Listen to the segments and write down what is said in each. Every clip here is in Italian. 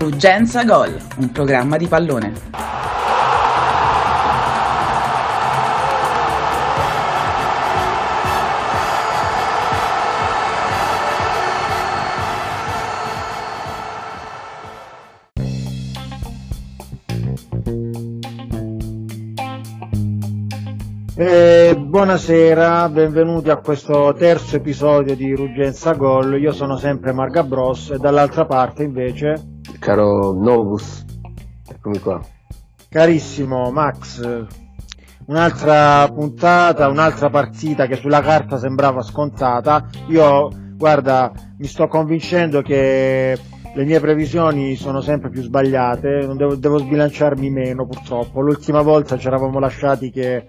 Urgenza Gol, un programma di pallone. Buonasera, benvenuti a questo terzo episodio di Ruggenza Gol. Io sono sempre Marga Bros e dall'altra parte invece caro Novus, eccomi qua. Carissimo Max, un'altra puntata, un'altra partita che sulla carta sembrava scontata. Io, guarda, mi sto convincendo che le mie previsioni sono sempre più sbagliate, devo, devo sbilanciarmi meno purtroppo. L'ultima volta ci eravamo lasciati che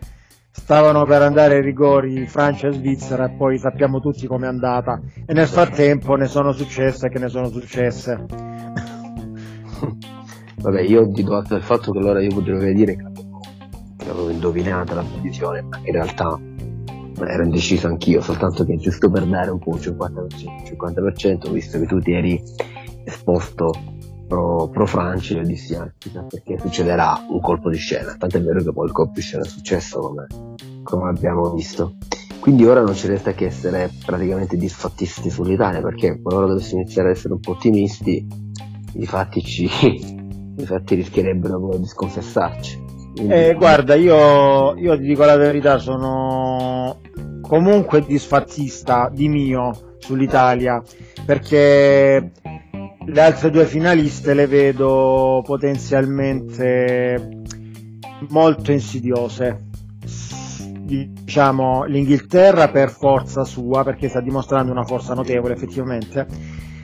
stavano per andare ai rigori Francia e Svizzera e poi sappiamo tutti com'è andata. E nel frattempo ne sono successe che ne sono successe. Vabbè, io ti do atto del fatto che allora io potrei dire che avevo indovinato la previsione, ma in realtà ero indeciso anch'io, soltanto che giusto per dare un po' il 50%, 50% visto che tu ti eri esposto pro, pro Francia, io dissi ah, chissà perché succederà un colpo di scena, tanto è vero che poi il colpo di scena è successo come, come abbiamo visto. Quindi ora non ci resta che essere praticamente disfattisti sull'Italia, perché qualora dovessimo iniziare ad essere un po' ottimisti, infatti ci infatti rischierebbero di sconfessarci Quindi... eh, guarda io, io ti dico la verità sono comunque disfattista di mio sull'Italia perché le altre due finaliste le vedo potenzialmente molto insidiose. Diciamo l'Inghilterra per forza sua perché sta dimostrando una forza notevole effettivamente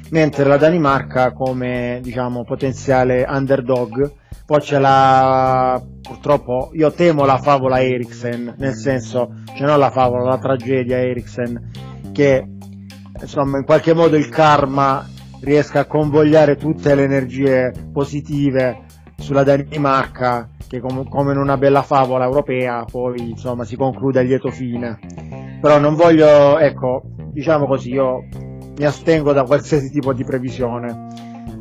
mentre la Danimarca come diciamo, potenziale underdog. Poi c'è la purtroppo io temo la favola Eriksen nel senso cioè non la favola la tragedia Eriksen che insomma in qualche modo il karma riesca a convogliare tutte le energie positive sulla Danimarca che com- come in una bella favola europea poi insomma si conclude a lieto fine però non voglio ecco diciamo così io mi astengo da qualsiasi tipo di previsione.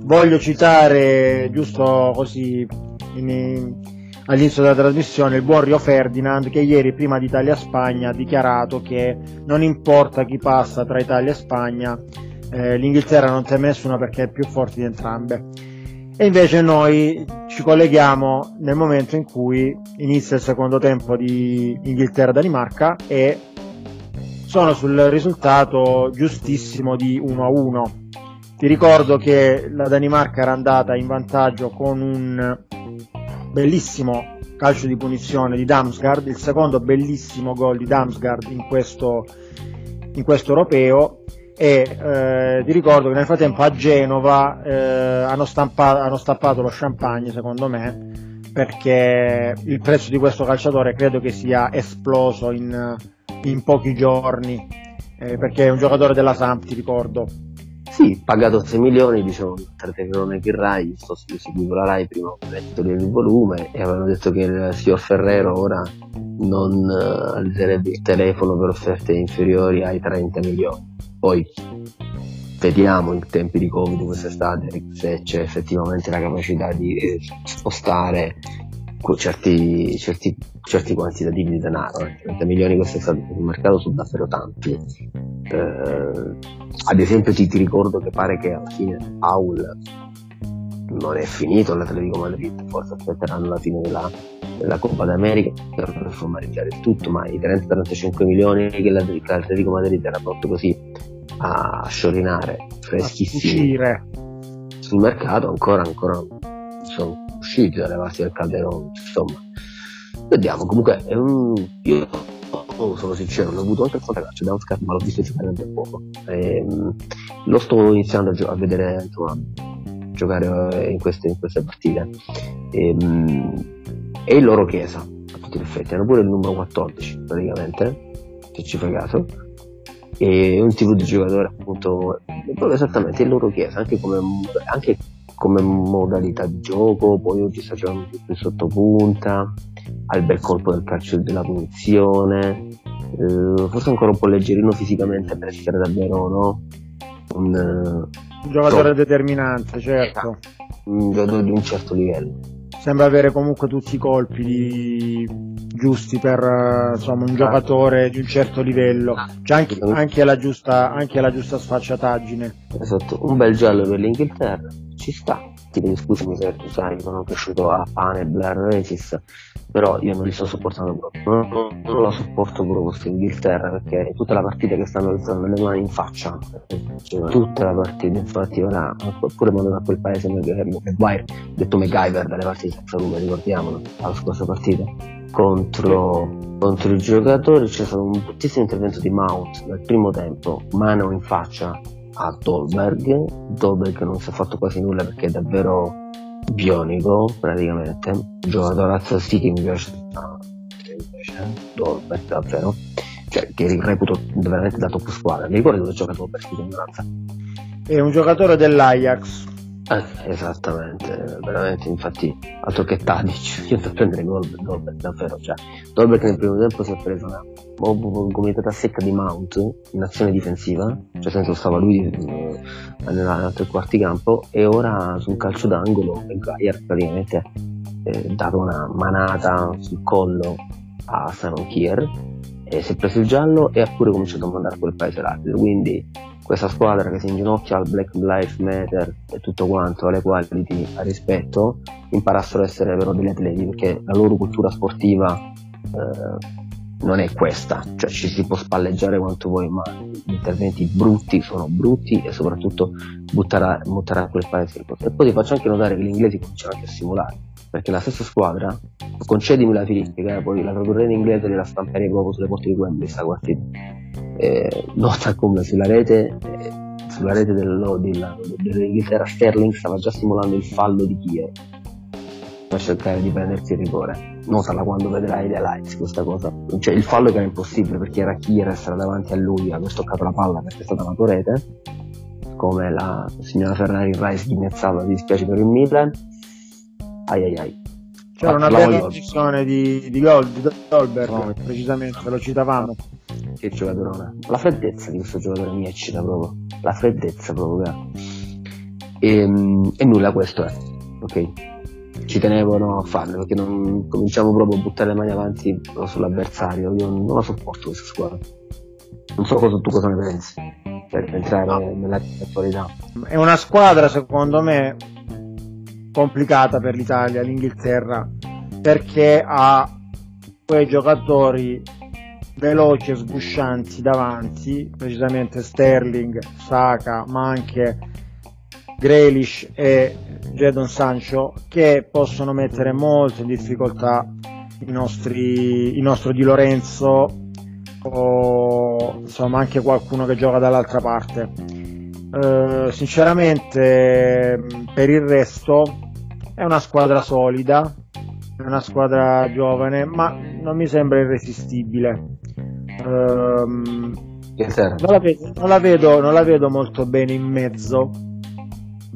Voglio citare, giusto così, in, all'inizio della trasmissione, il buon Rio Ferdinand che ieri prima di Italia-Spagna ha dichiarato che non importa chi passa tra Italia e Spagna, eh, l'Inghilterra non teme nessuno perché è più forte di entrambe. E invece noi ci colleghiamo nel momento in cui inizia il secondo tempo di Inghilterra-Danimarca e sono sul risultato giustissimo di 1-1. Ti ricordo che la Danimarca era andata in vantaggio con un bellissimo calcio di punizione di Damsgaard, il secondo bellissimo gol di Damsgaard in questo, in questo europeo e eh, ti ricordo che nel frattempo a Genova eh, hanno, stampato, hanno stappato lo champagne secondo me perché il prezzo di questo calciatore credo che sia esploso in in pochi giorni, eh, perché è un giocatore della Samp, ti ricordo. Sì, pagato 6 milioni, tra te che che Rai, sto seguivo la Rai prima ho letto il volume e avevano detto che il signor Ferrero ora non uh, alzerebbe il telefono per offerte inferiori ai 30 milioni. Poi vediamo in tempi di Covid quest'estate se c'è effettivamente la capacità di eh, spostare certi, certi, certi quantitativi di denaro, eh. 30 milioni quest'estate sul mercato sono davvero tanti. Eh, ad esempio ti, ti, ricordo che pare che alla fine Paul non è finito l'Atletico Madrid, forse aspetteranno la fine della, della Coppa d'America per formalizzare il tutto, ma i 30-35 milioni che l'Atletico Madrid era pronto così a sciorinare freschissimi sul mercato ancora ancora sono usciti dalle parti del Calderone, insomma. Vediamo, comunque un... io sono sincero, l'ho avuto anche il fotocalcio da un scarto, ma l'ho visto giocare anche poco. E, ehm, lo sto iniziando a, gio- a vedere insomma, giocare in queste, in queste partite. E, ehm, e il loro Chiesa, a tutti gli effetti, hanno pure il numero 14 praticamente, se ci fai caso. E un tipo di giocatore appunto proprio esattamente il loro chiesa anche come, anche come modalità di gioco poi oggi sta giocando più sotto punta ha il bel colpo del calcio della punizione eh, forse ancora un po' leggerino fisicamente per essere davvero no? un, un giocatore top. determinante certo un giocatore di un certo livello sembra avere comunque tutti i colpi di... giusti per eh, insomma, un giocatore di un certo livello, c'è anche, anche, la giusta, anche la giusta sfacciataggine. Esatto, un bel giallo per l'Inghilterra, ci sta. Ti devi scusami se tu sai, sono cresciuto a pane Blair Races, però io non li sto sopportando proprio, non, non la sopporto proprio questa Inghilterra perché tutta la partita che stanno alzando le mani in faccia, cioè, tutta la partita, infatti ora pure quando a quel paese Maguire, detto MacGyver dalle parti di senza lume, ricordiamolo, alla scorsa partita, contro, contro i giocatori c'è stato un bruttissimo intervento di Mount nel primo tempo, mano in faccia a Dolberg, Dolberg non si è fatto quasi nulla perché è davvero bionico praticamente. Un giocatore City mi piace. Invece Dolberg davvero. Cioè che reputo veramente da top squadra. Mi ricordo dove ha giocato per ignoranza è un giocatore dell'Ajax eh, esattamente, veramente, infatti, altro che Tadic, io a prendere Dolberg, Dolberg davvero, cioè, Dolberg nel primo tempo si è preso una gomitata secca di Mount in azione difensiva, cioè senso stava lui eh, nella tre quarti campo e ora su un calcio d'angolo Gaia praticamente eh, dato una manata sul collo a Simon Kier e si è preso il giallo e ha pure cominciato a mandare quel paese l'arbitro, quindi questa squadra che si inginocchia al Black Lives Matter e tutto quanto, alle quali ti rispetto, imparassero a essere però degli atleti, perché la loro cultura sportiva eh, non è questa, cioè ci si può spalleggiare quanto vuoi, ma gli interventi brutti sono brutti e soprattutto buttare, a quel paese. E poi ti faccio anche notare che gli inglesi cominciano anche a simulare, perché la stessa squadra, concedimi la filippica, poi la tradurrei in inglese e la stamperei proprio sulle porte di Wembley sta partita eh, nota come sulla rete, eh, sulla rete del, della, dell'Inghilterra Sterling stava già simulando il fallo di Kiev per cercare di prendersi il rigore. Notala quando vedrai le lights questa cosa. Cioè il fallo che era impossibile perché era Kier essere davanti a lui, aver toccato la palla perché è stata una rete, come la signora Ferrari Rice ghignazzata, mi dispiace per il Milan. Ai ai ai. C'era una bella posizione di, di, Gold, di Dolberg, no. precisamente, lo citavamo. Che giocatore. La freddezza di questo giocatore mi eccita proprio. La freddezza proprio. E, ehm, e nulla, questo è. Ok. Ci tenevano a farlo perché non cominciamo proprio a buttare le mani avanti sull'avversario. Io non la sopporto questa squadra. Non so cosa, tu cosa ne pensi per entrare no. nella attualità. È una squadra, secondo me, complicata per l'Italia, l'Inghilterra, perché ha quei giocatori veloci e sguscianti davanti, precisamente Sterling, Saka, ma anche Grealish e Jadon Sancho, che possono mettere molto in difficoltà i nostri, il nostro Di Lorenzo o insomma anche qualcuno che gioca dall'altra parte. Uh, sinceramente per il resto è una squadra solida, è una squadra giovane, ma non mi sembra irresistibile. Um, non, la vedo, non, la vedo, non, la vedo, molto bene in mezzo.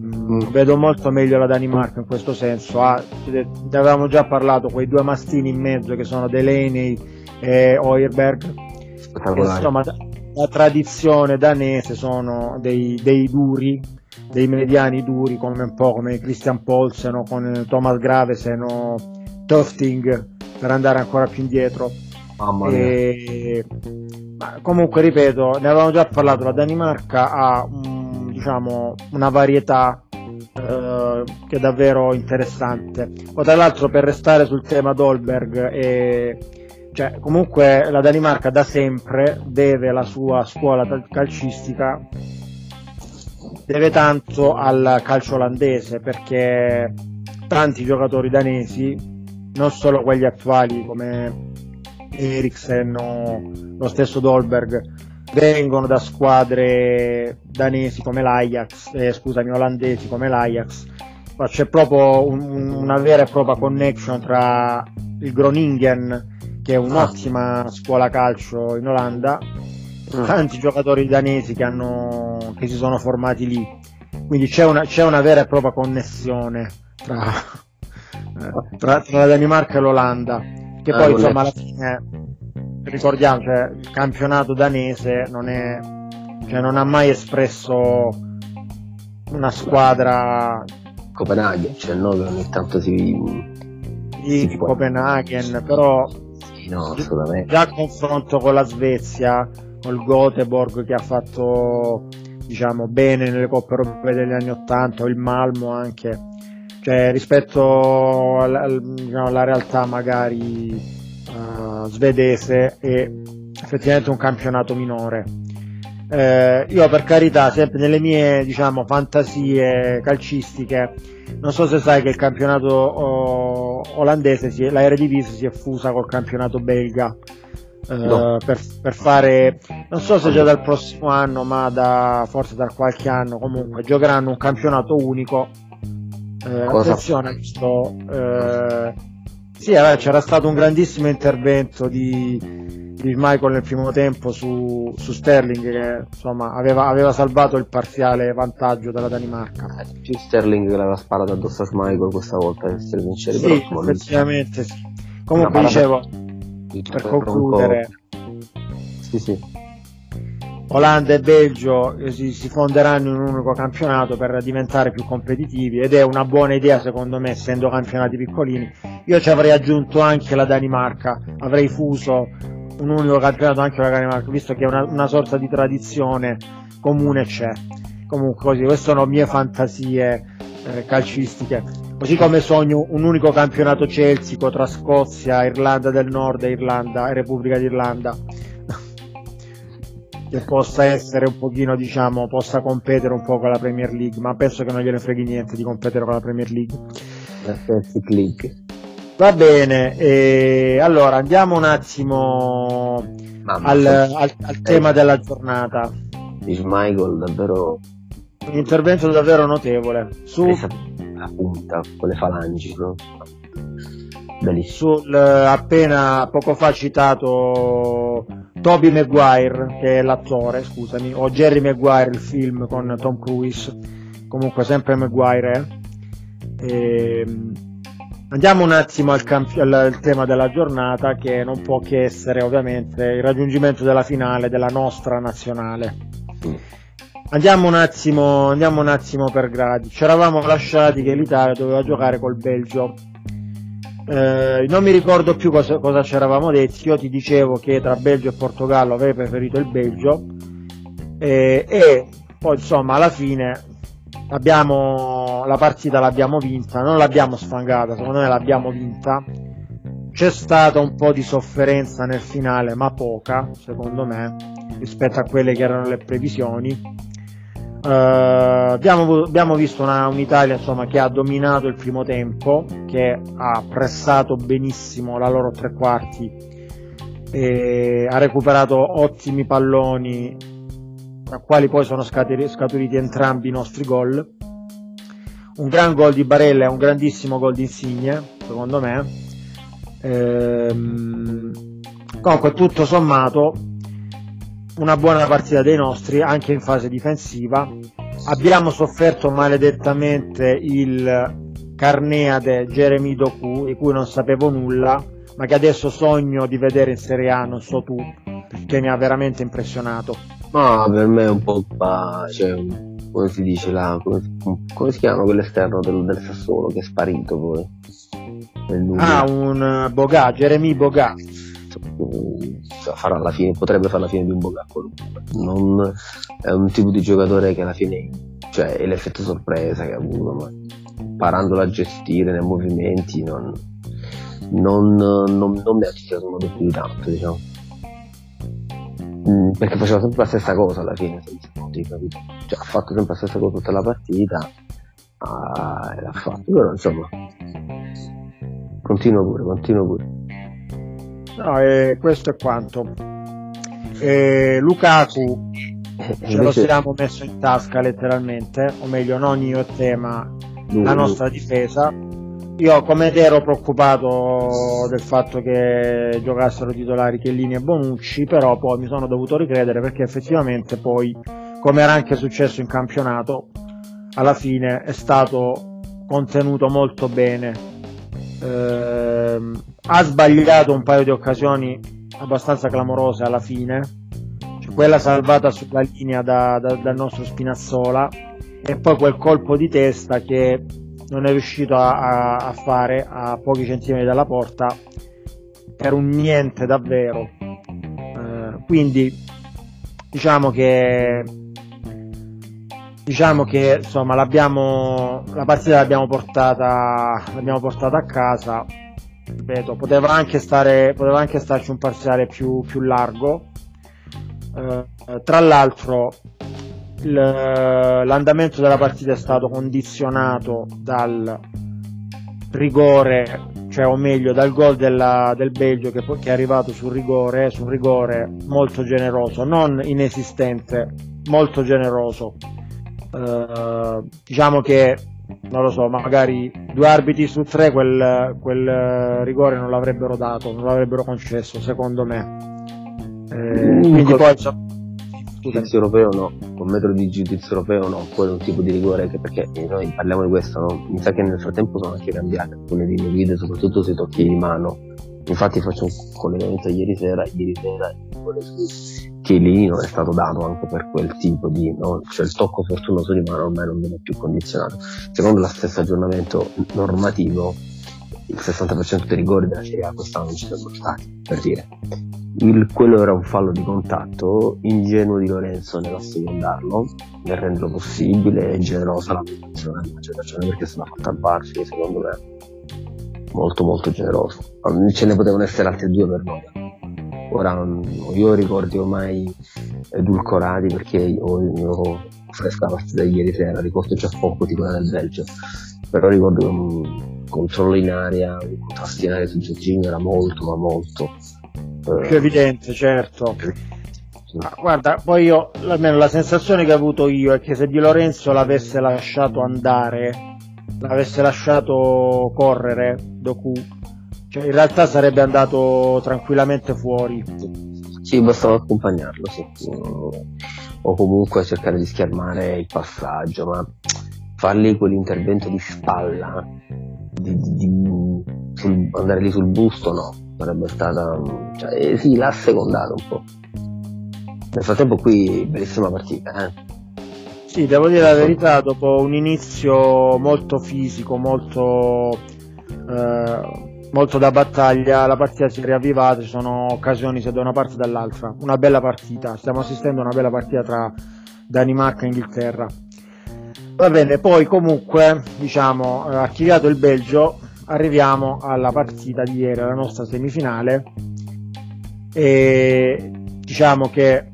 Mm. Vedo molto meglio la Danimarca in questo senso. Ah, ne avevamo già parlato, quei due mastini in mezzo che sono Delaney e Oerberg. Insomma, la tradizione danese sono dei, dei duri, dei mediani duri come un po' come Christian Polsen o con Thomas Gravesen o Tofting per andare ancora più indietro. E, comunque ripeto ne avevamo già parlato la Danimarca ha un, diciamo una varietà eh, che è davvero interessante. O tra l'altro per restare sul tema Dolberg e cioè, comunque la Danimarca da sempre deve la sua scuola calcistica deve tanto al calcio olandese perché tanti giocatori danesi, non solo quelli attuali come Eriksen o lo stesso Dolberg, vengono da squadre danesi come l'Ajax, eh, scusami, olandesi come l'Ajax, ma c'è proprio un, una vera e propria connection tra il Groningen, che è un'ottima scuola calcio in Olanda, mm. tanti giocatori danesi che, hanno, che si sono formati lì, quindi c'è una, c'è una vera e propria connessione tra, eh, tra, tra la Danimarca e l'Olanda, che poi ah, insomma alla fine ricordiamo, cioè, il campionato danese non, è, cioè, non ha mai espresso una squadra Copenaghen, cioè no, che ogni tanto si, di Copenaghen, però sì, no, assolutamente. già a confronto con la Svezia, col Göteborg che ha fatto diciamo bene nelle coppe europee degli anni 80 o il Malmo anche. Cioè rispetto alla, diciamo, alla realtà magari uh, svedese è effettivamente un campionato minore. Eh, io per carità sempre nelle mie diciamo fantasie calcistiche non so se sai che il campionato oh, olandese si è, la Eredivisie si è fusa col campionato belga eh, no. per, per, fare non so se già dal prossimo anno ma da, forse da qualche anno comunque giocheranno un campionato unico eh, attenzione questo eh, sì vabbè, c'era stato un grandissimo intervento di, di Michael nel primo tempo su, su Sterling che insomma aveva, aveva, salvato il parziale vantaggio della Danimarca eh, più Sterling che l'aveva sparato addosso a Michael questa volta si vincere sì, effettivamente sì. comunque dicevo per concludere. Sì, sì. Olanda e Belgio eh, si, si, fonderanno in un unico campionato per diventare più competitivi ed è una buona idea secondo me essendo campionati piccolini. Io ci avrei aggiunto anche la Danimarca. Avrei fuso un unico campionato anche la Danimarca visto che una, una sorta di tradizione comune c'è. Comunque così queste sono mie fantasie eh, calcistiche Così come sogno un unico campionato celsico tra Scozia, Irlanda del Nord e, Irlanda, e Repubblica d'Irlanda che possa essere un pochino, diciamo, possa competere un po' con la Premier League, ma penso che non gliene freghi niente di competere con la Premier League. La Celtic League. Va bene, e allora andiamo un attimo al, al, al, tema della giornata. Michael davvero un intervento davvero notevole su la punta con le falangi no? sul appena poco fa citato Toby Maguire che è l'attore scusami o Jerry Maguire il film con Tom Cruise comunque sempre Maguire eh? e, ehm, andiamo un attimo al, camp- al, tema della giornata che non può che essere ovviamente il raggiungimento della finale della nostra nazionale mm. Andiamo un, attimo, andiamo un attimo per gradi. Ci eravamo lasciati che l'Italia doveva giocare col Belgio. Eh, non mi ricordo più cosa, cosa ci eravamo detti. Io ti dicevo che tra Belgio e Portogallo avrei preferito il Belgio. Eh, e poi insomma alla fine abbiamo, la partita l'abbiamo vinta, non l'abbiamo sfangata, secondo me l'abbiamo vinta. C'è stata un po' di sofferenza nel finale, ma poca, secondo me, rispetto a quelle che erano le previsioni Uh, abbiamo, abbiamo, visto una, un'Italia insomma, che ha dominato il primo tempo, che ha pressato benissimo la loro tre quarti, e ha recuperato ottimi palloni, tra quali poi sono scaturiti entrambi i nostri gol. Un gran gol di Barella e un grandissimo gol di Insigne, secondo me. Ehm, comunque tutto sommato una buona partita dei nostri anche in fase difensiva. Abbiamo sofferto maledettamente il Carneade Jeremy Doku, di cui non sapevo nulla, ma che adesso sogno di vedere in Serie A, non so tu, perché mi ha veramente impressionato. No, per me è un po' cioè, come si dice là, come, come si chiama quell'esterno del, del Sassuolo che è sparito poi? Ah, un Boga, Jeremy Boga farà alla fine, potrebbe fare la fine di un Boga non è un tipo di giocatore che alla fine cioè è l'effetto sorpresa che ha avuto ma imparandolo a gestire nei movimenti non, non, non, non mi ha molto più di tanto diciamo. Mm, perché faceva sempre la stessa cosa alla fine senza motivo? Cioè, ha fatto sempre la stessa cosa tutta la partita ah, l'ha fatto però insomma continua pure continua pure No, eh, questo è quanto. Eh, Lukaku ce lo siamo messo in tasca letteralmente, o meglio non io e te, ma la nostra difesa. io come te ero preoccupato del fatto che giocassero titolari Chiellini e Bonucci, però poi mi sono dovuto ricredere perché effettivamente poi, come era anche successo in campionato, alla fine è stato contenuto molto bene. Eh, ha sbagliato un paio di occasioni abbastanza clamorose alla fine, cioè quella salvata sulla linea da, da, dal nostro Spinazzola e poi quel colpo di testa che non è riuscito a, a fare a pochi centimetri dalla porta per un niente davvero. Eh, quindi diciamo che diciamo che insomma l'abbiamo la partita l'abbiamo portata l'abbiamo portata a casa. Ripeto poteva anche stare poteva anche starci un parziale più, più largo. Eh, tra l'altro l'andamento della partita è stato condizionato dal rigore, cioè o meglio dal gol della, del Belgio che, che, è arrivato sul rigore, su un rigore molto generoso, non inesistente, molto generoso. Uh, diciamo che non lo so, magari due arbitri su tre quel, quel rigore non l'avrebbero dato, non l'avrebbero concesso, secondo me. Eh, quindi poi giudizio europeo no, un metro di giudizio europeo no, quello è un tipo di rigore che perché noi parliamo di questo, no? mi sa che nel frattempo sono anche cambiate alcune linee guida, soprattutto sui tocchi di mano. Infatti faccio un collegamento ieri sera, ieri sera su Chiellini non è stato dato anche per quel tipo di, no? cioè il tocco fortunoso mano ormai non viene più condizionato. Secondo lo stesso aggiornamento normativo il 60% dei rigori della Serie A quest'anno non ci sono stati, per dire il, quello era un fallo di contatto ingenuo di Lorenzo nell'assecondarlo, nel renderlo possibile e generosa la posizione dell'accelerazione perché se l'ha fatta al Barsi secondo me molto molto generoso. Ce ne potevano essere altri due per noi. Ora io ricordi ormai edulcorati perché io, io fresca la partita di ieri sera ricordo già poco di quella del Belgio. Però ricordo un controllo in aria un contrasto in aria su Giorgino era molto ma molto più evidente, certo. Ma guarda, poi io, almeno la sensazione che ho avuto io è che se Di Lorenzo l'avesse lasciato andare, l'avesse lasciato correre, Doku, cioè in realtà sarebbe andato tranquillamente fuori. Sì, bastava accompagnarlo, sì. O comunque cercare di schermare il passaggio, ma fargli quell'intervento di spalla, di, di, di sul, andare lì sul busto, no sarebbe stata cioè, eh, sì l'ha secondato un po' nel frattempo qui bellissima partita eh? sì devo dire la verità dopo un inizio molto fisico molto eh, molto da battaglia la partita si è riavvivata ci sono occasioni sia da una parte che dall'altra. Una bella partita stiamo assistendo a una bella partita tra Danimarca e Inghilterra. Va bene poi comunque diciamo eh, archiviato il Belgio arriviamo alla partita di ieri, alla nostra semifinale. E diciamo che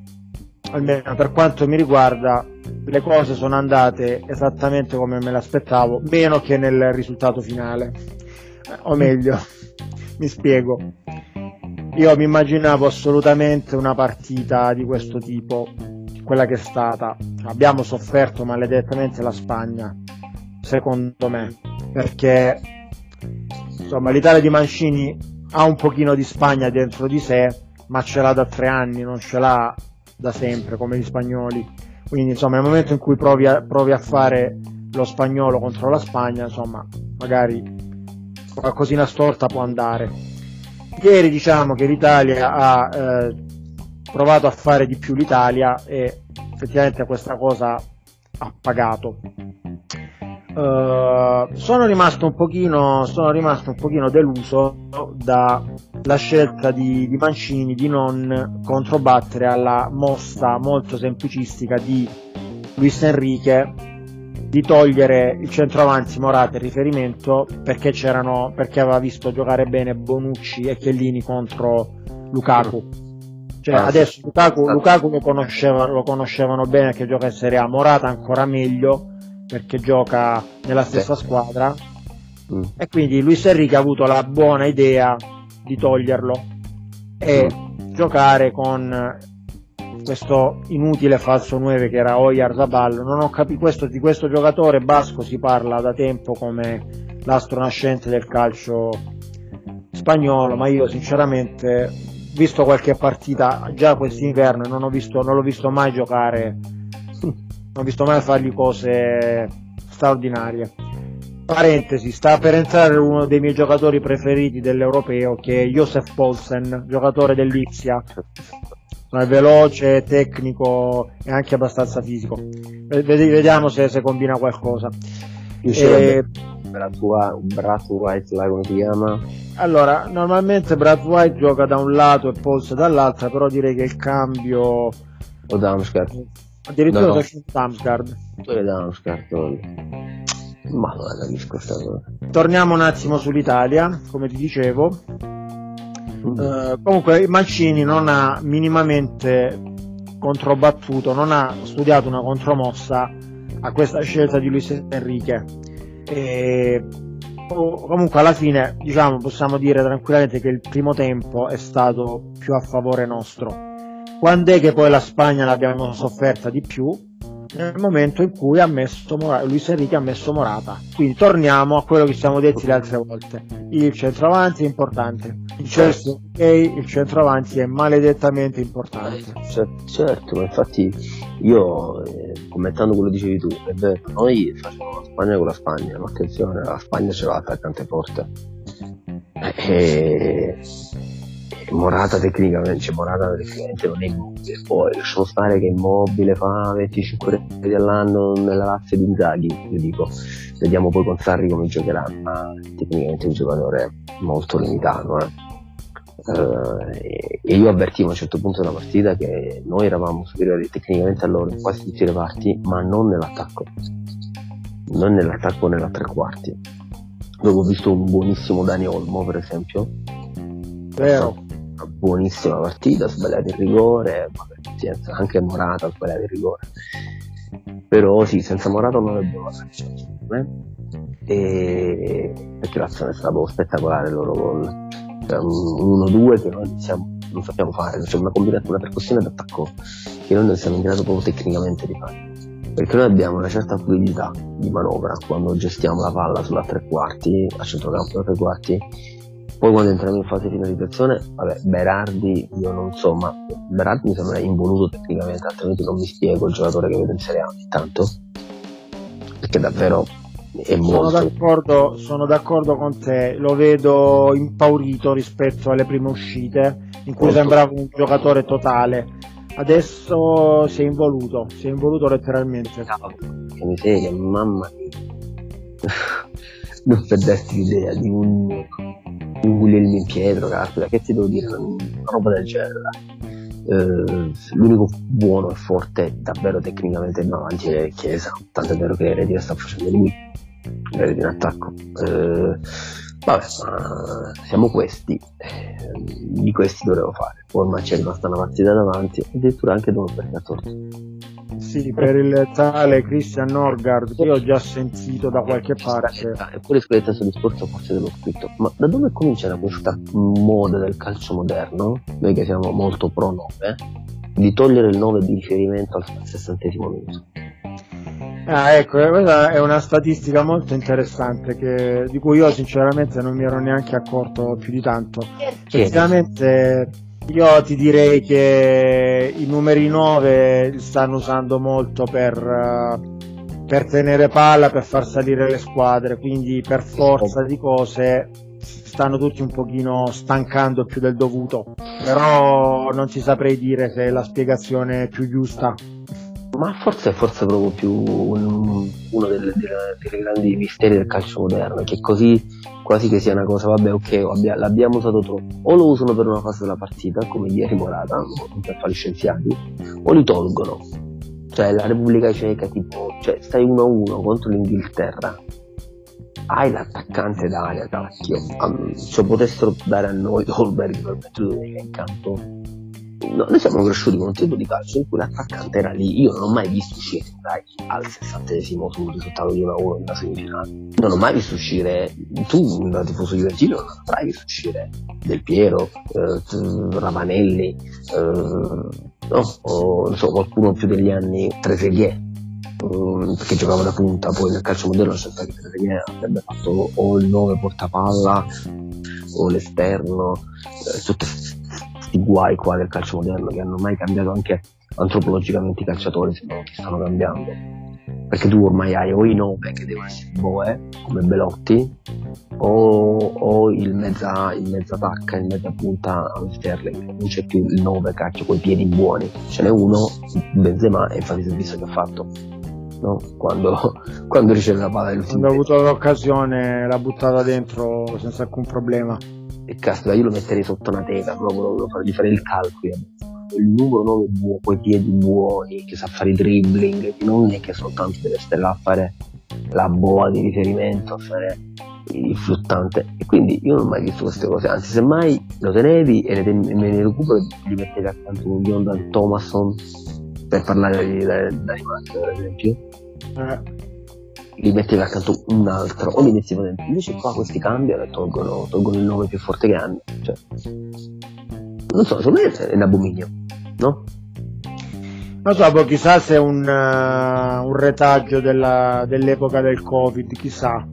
almeno per quanto mi riguarda le cose sono andate esattamente come me l'aspettavo, meno che nel risultato finale. O meglio, mi spiego. Io mi immaginavo assolutamente una partita di questo tipo, quella che è stata. Abbiamo sofferto maledettamente la Spagna, secondo me, perché insomma l'Italia di Mancini ha un pochino di Spagna dentro di sé, ma ce l'ha da tre anni, non ce l'ha da sempre come gli spagnoli. Quindi insomma nel momento in cui provi a, provi a fare lo spagnolo contro la Spagna, insomma magari qualcosina storta può andare. Ieri diciamo che l'Italia ha eh, provato a fare di più l'Italia e effettivamente questa cosa ha pagato. Uh, sono rimasto un pochino sono rimasto un pochino deluso dalla scelta di, di, Mancini di non controbattere alla mossa molto semplicistica di Luis Enrique di togliere il centroavanti Morata in riferimento perché c'erano perché aveva visto giocare bene Bonucci e Chiellini contro Lukaku cioè, ah, adesso Lukaku, Lukaku lo, conosceva, lo conoscevano bene che gioca in Serie A Morata ancora meglio perché gioca nella stessa sì. squadra mm. e quindi Luis Enrique ha avuto la buona idea di toglierlo e mm. giocare con questo inutile falso 9 che era Oyarzabal non ho capito questo, di questo giocatore basco si parla da tempo come l'astro nascente del calcio spagnolo, ma io sinceramente, visto qualche partita già quest'inverno, non, ho visto, non l'ho visto mai giocare, non ho visto mai fargli cose straordinarie. Parentesi, sta per entrare uno dei miei giocatori preferiti dell'europeo che è Josef Polsen, giocatore dell'Ipsia. È veloce, tecnico e anche abbastanza fisico. Vediamo se, se combina qualcosa. E... Brad White, là come si chiama? Allora, normalmente Brad White gioca da un lato e Polse dall'altro, però direi che il cambio... O Damsgaard. Addirittura no, no. Damsgaard. Dove Damsgaard? Ma non capisco sta cosa. Torniamo un attimo sull'Italia, come ti dicevo. Uh, comunque Mancini non ha minimamente controbattuto, non ha studiato una contromossa a questa scelta di Luis Enrique. E comunque alla fine diciamo possiamo dire tranquillamente che il primo tempo è stato più a favore nostro. Quando è che poi la Spagna l'abbiamo sofferta di più? Nel momento in cui ha messo Morata, Luis Enrique ha messo Morata. Quindi torniamo a quello che siamo detti le altre volte. Il centroavanti è importante. Il ok, il centroavanti è maledettamente importante. Certo, certo ma infatti io eh, commentando quello che dicevi tu, è vero, noi facciamo la Spagna con la Spagna, ma attenzione, la Spagna ce l'ha attaccante forte. E, Morata tecnicamente, cioè Morata tecnicamente non è immobile, poi lasciamo stare che immobile fa 25 reti all'anno nella razza di Inzaghi, io dico, vediamo poi con Sarri come giocherà, ma tecnicamente è un giocatore molto limitato. Eh. Uh, e io avvertivo a un certo punto della partita che noi eravamo superiori tecnicamente a loro in quasi tutti i reparti, ma non nell'attacco, non nell'attacco nella tre quarti. Dopo ho visto un buonissimo Dani Olmo, per esempio. Vero buonissima partita, ha sbagliato il rigore, pazienza, anche Morata ha sbagliato il rigore. Però sì, senza Morata non abbiamo la eh? e perché l'azione è stata spettacolare il loro gol. Cioè, un 1-2 che noi siamo, non sappiamo fare, cioè una combinazione, una percussione d'attacco che noi non siamo in grado proprio tecnicamente di fare. Perché noi abbiamo una certa fluidità di manovra quando gestiamo la palla sulla tre quarti, a centrocampo da tre quarti, poi quando entriamo in fase di finalizzazione, vabbè, Berardi, io non so, ma Berardi mi sembra involuto tecnicamente, altrimenti non mi spiego il giocatore che vedo in Serie A ogni tanto. Perché davvero è molto... Sono d'accordo, sono d'accordo con te, lo vedo impaurito rispetto alle prime uscite, in cui molto. sembrava un giocatore totale. Adesso si è involuto, si è involuto letteralmente. Che miseria, mamma mia. Non perdessi l'idea di un un Guglielmo Pietro, caspita, che ti devo dire, una roba del genere. Eh, l'unico buono e forte davvero tecnicamente davanti è Chiesa, tanto è vero che Eredia sta facendo lui, Eredia in attacco. Eh, vabbè, siamo questi, eh, di questi dovevo fare, ormai c'è rimasta una partita davanti, addirittura anche dopo ha torto. Sì, per il tale Christian Norgard che ho già sentito da qualche parte. Eppure su questo discorso forse te l'ho scritto. Ma da dove comincia questa moda del calcio moderno? Noi che siamo molto pro 9, di togliere il 9 di riferimento al sessantesimo minuto. Ah, ecco, eh, questa è una statistica molto interessante che, di cui io sinceramente non mi ero neanche accorto più di tanto. Effettivamente io ti direi che i numeri 9 li stanno usando molto per, uh, per tenere palla, per far salire le squadre, quindi per forza di cose stanno tutti un pochino stancando più del dovuto, però non ti saprei dire se è la spiegazione più giusta. Ma forse è forse proprio più un, uno delle, delle, delle, grandi misteri del calcio moderno, che così quasi che sia una cosa, vabbè ok, abbia, l'abbiamo usato troppo, o lo usano per una fase della partita, come ieri Morata, per fare scienziati, o li tolgono. Cioè la Repubblica Ceca, tipo, cioè stai 1-1 contro l'Inghilterra, hai l'attaccante d'area, cacchio, se potessero dare a noi Holberg per mettere in campo, no, noi siamo cresciuti con un tipo di calcio in cui l'attaccante era lì. Io non ho mai visto uscire dai, al sessantesimo sul risultato di 1-1 in una semifinale. Non ho mai visto uscire, tu da tifoso juventino non avrai visto uscire Del Piero, eh, Ravanelli, eh, no, o non so, qualcuno più degli anni uh, perché giocava da punta, poi nel calcio moderno c'è che Trezeguet avrebbe fatto o il 9 portapalla o l'esterno, eh, tutti questi guai qua del calcio moderno che hanno mai cambiato anche antropologicamente i calciatori, se non che stanno cambiando. Perché tu ormai hai o i 9 che devono essere boe come Belotti o, o il mezza il mezza tacca il mezza punta Sterling non c'è più il 9 cacchio con i piedi buoni. Ce n'è uno Benzema e infatti si è visto che ha fatto no? quando, quando riceve la palla quando ha avuto l'occasione l'ha buttata dentro senza alcun problema e caspita io lo metterei sotto una tela proprio di fare il calcolo il numero 9 buono, i piedi buoni, che sa fare i dribbling, non è che soltanto deve stare là a fare la boa di riferimento, a fare il flottante. E quindi io non ho mai visto queste cose, anzi semmai lo tenevi e me ne recupero e gli mettevi accanto un Jonathan Thomason per parlare di Danimarca per esempio. Eh. Gli mettevi accanto un altro o li mettevo dentro. Invece qua questi cambiano e tolgono, tolgono il nome più forte che hanno. Cioè, non so, secondo me è un abominio, no? Non so, poi chissà se è un, uh, un retaggio della, dell'epoca del Covid, chissà.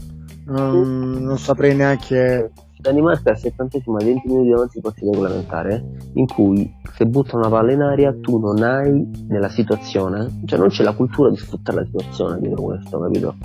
Non, non saprei neanche. Danimarca al 70 20 minuti di partita regolamentare in cui se butta una palla in aria tu non hai nella situazione, cioè non c'è la cultura di sfruttare la situazione dietro questo, capito?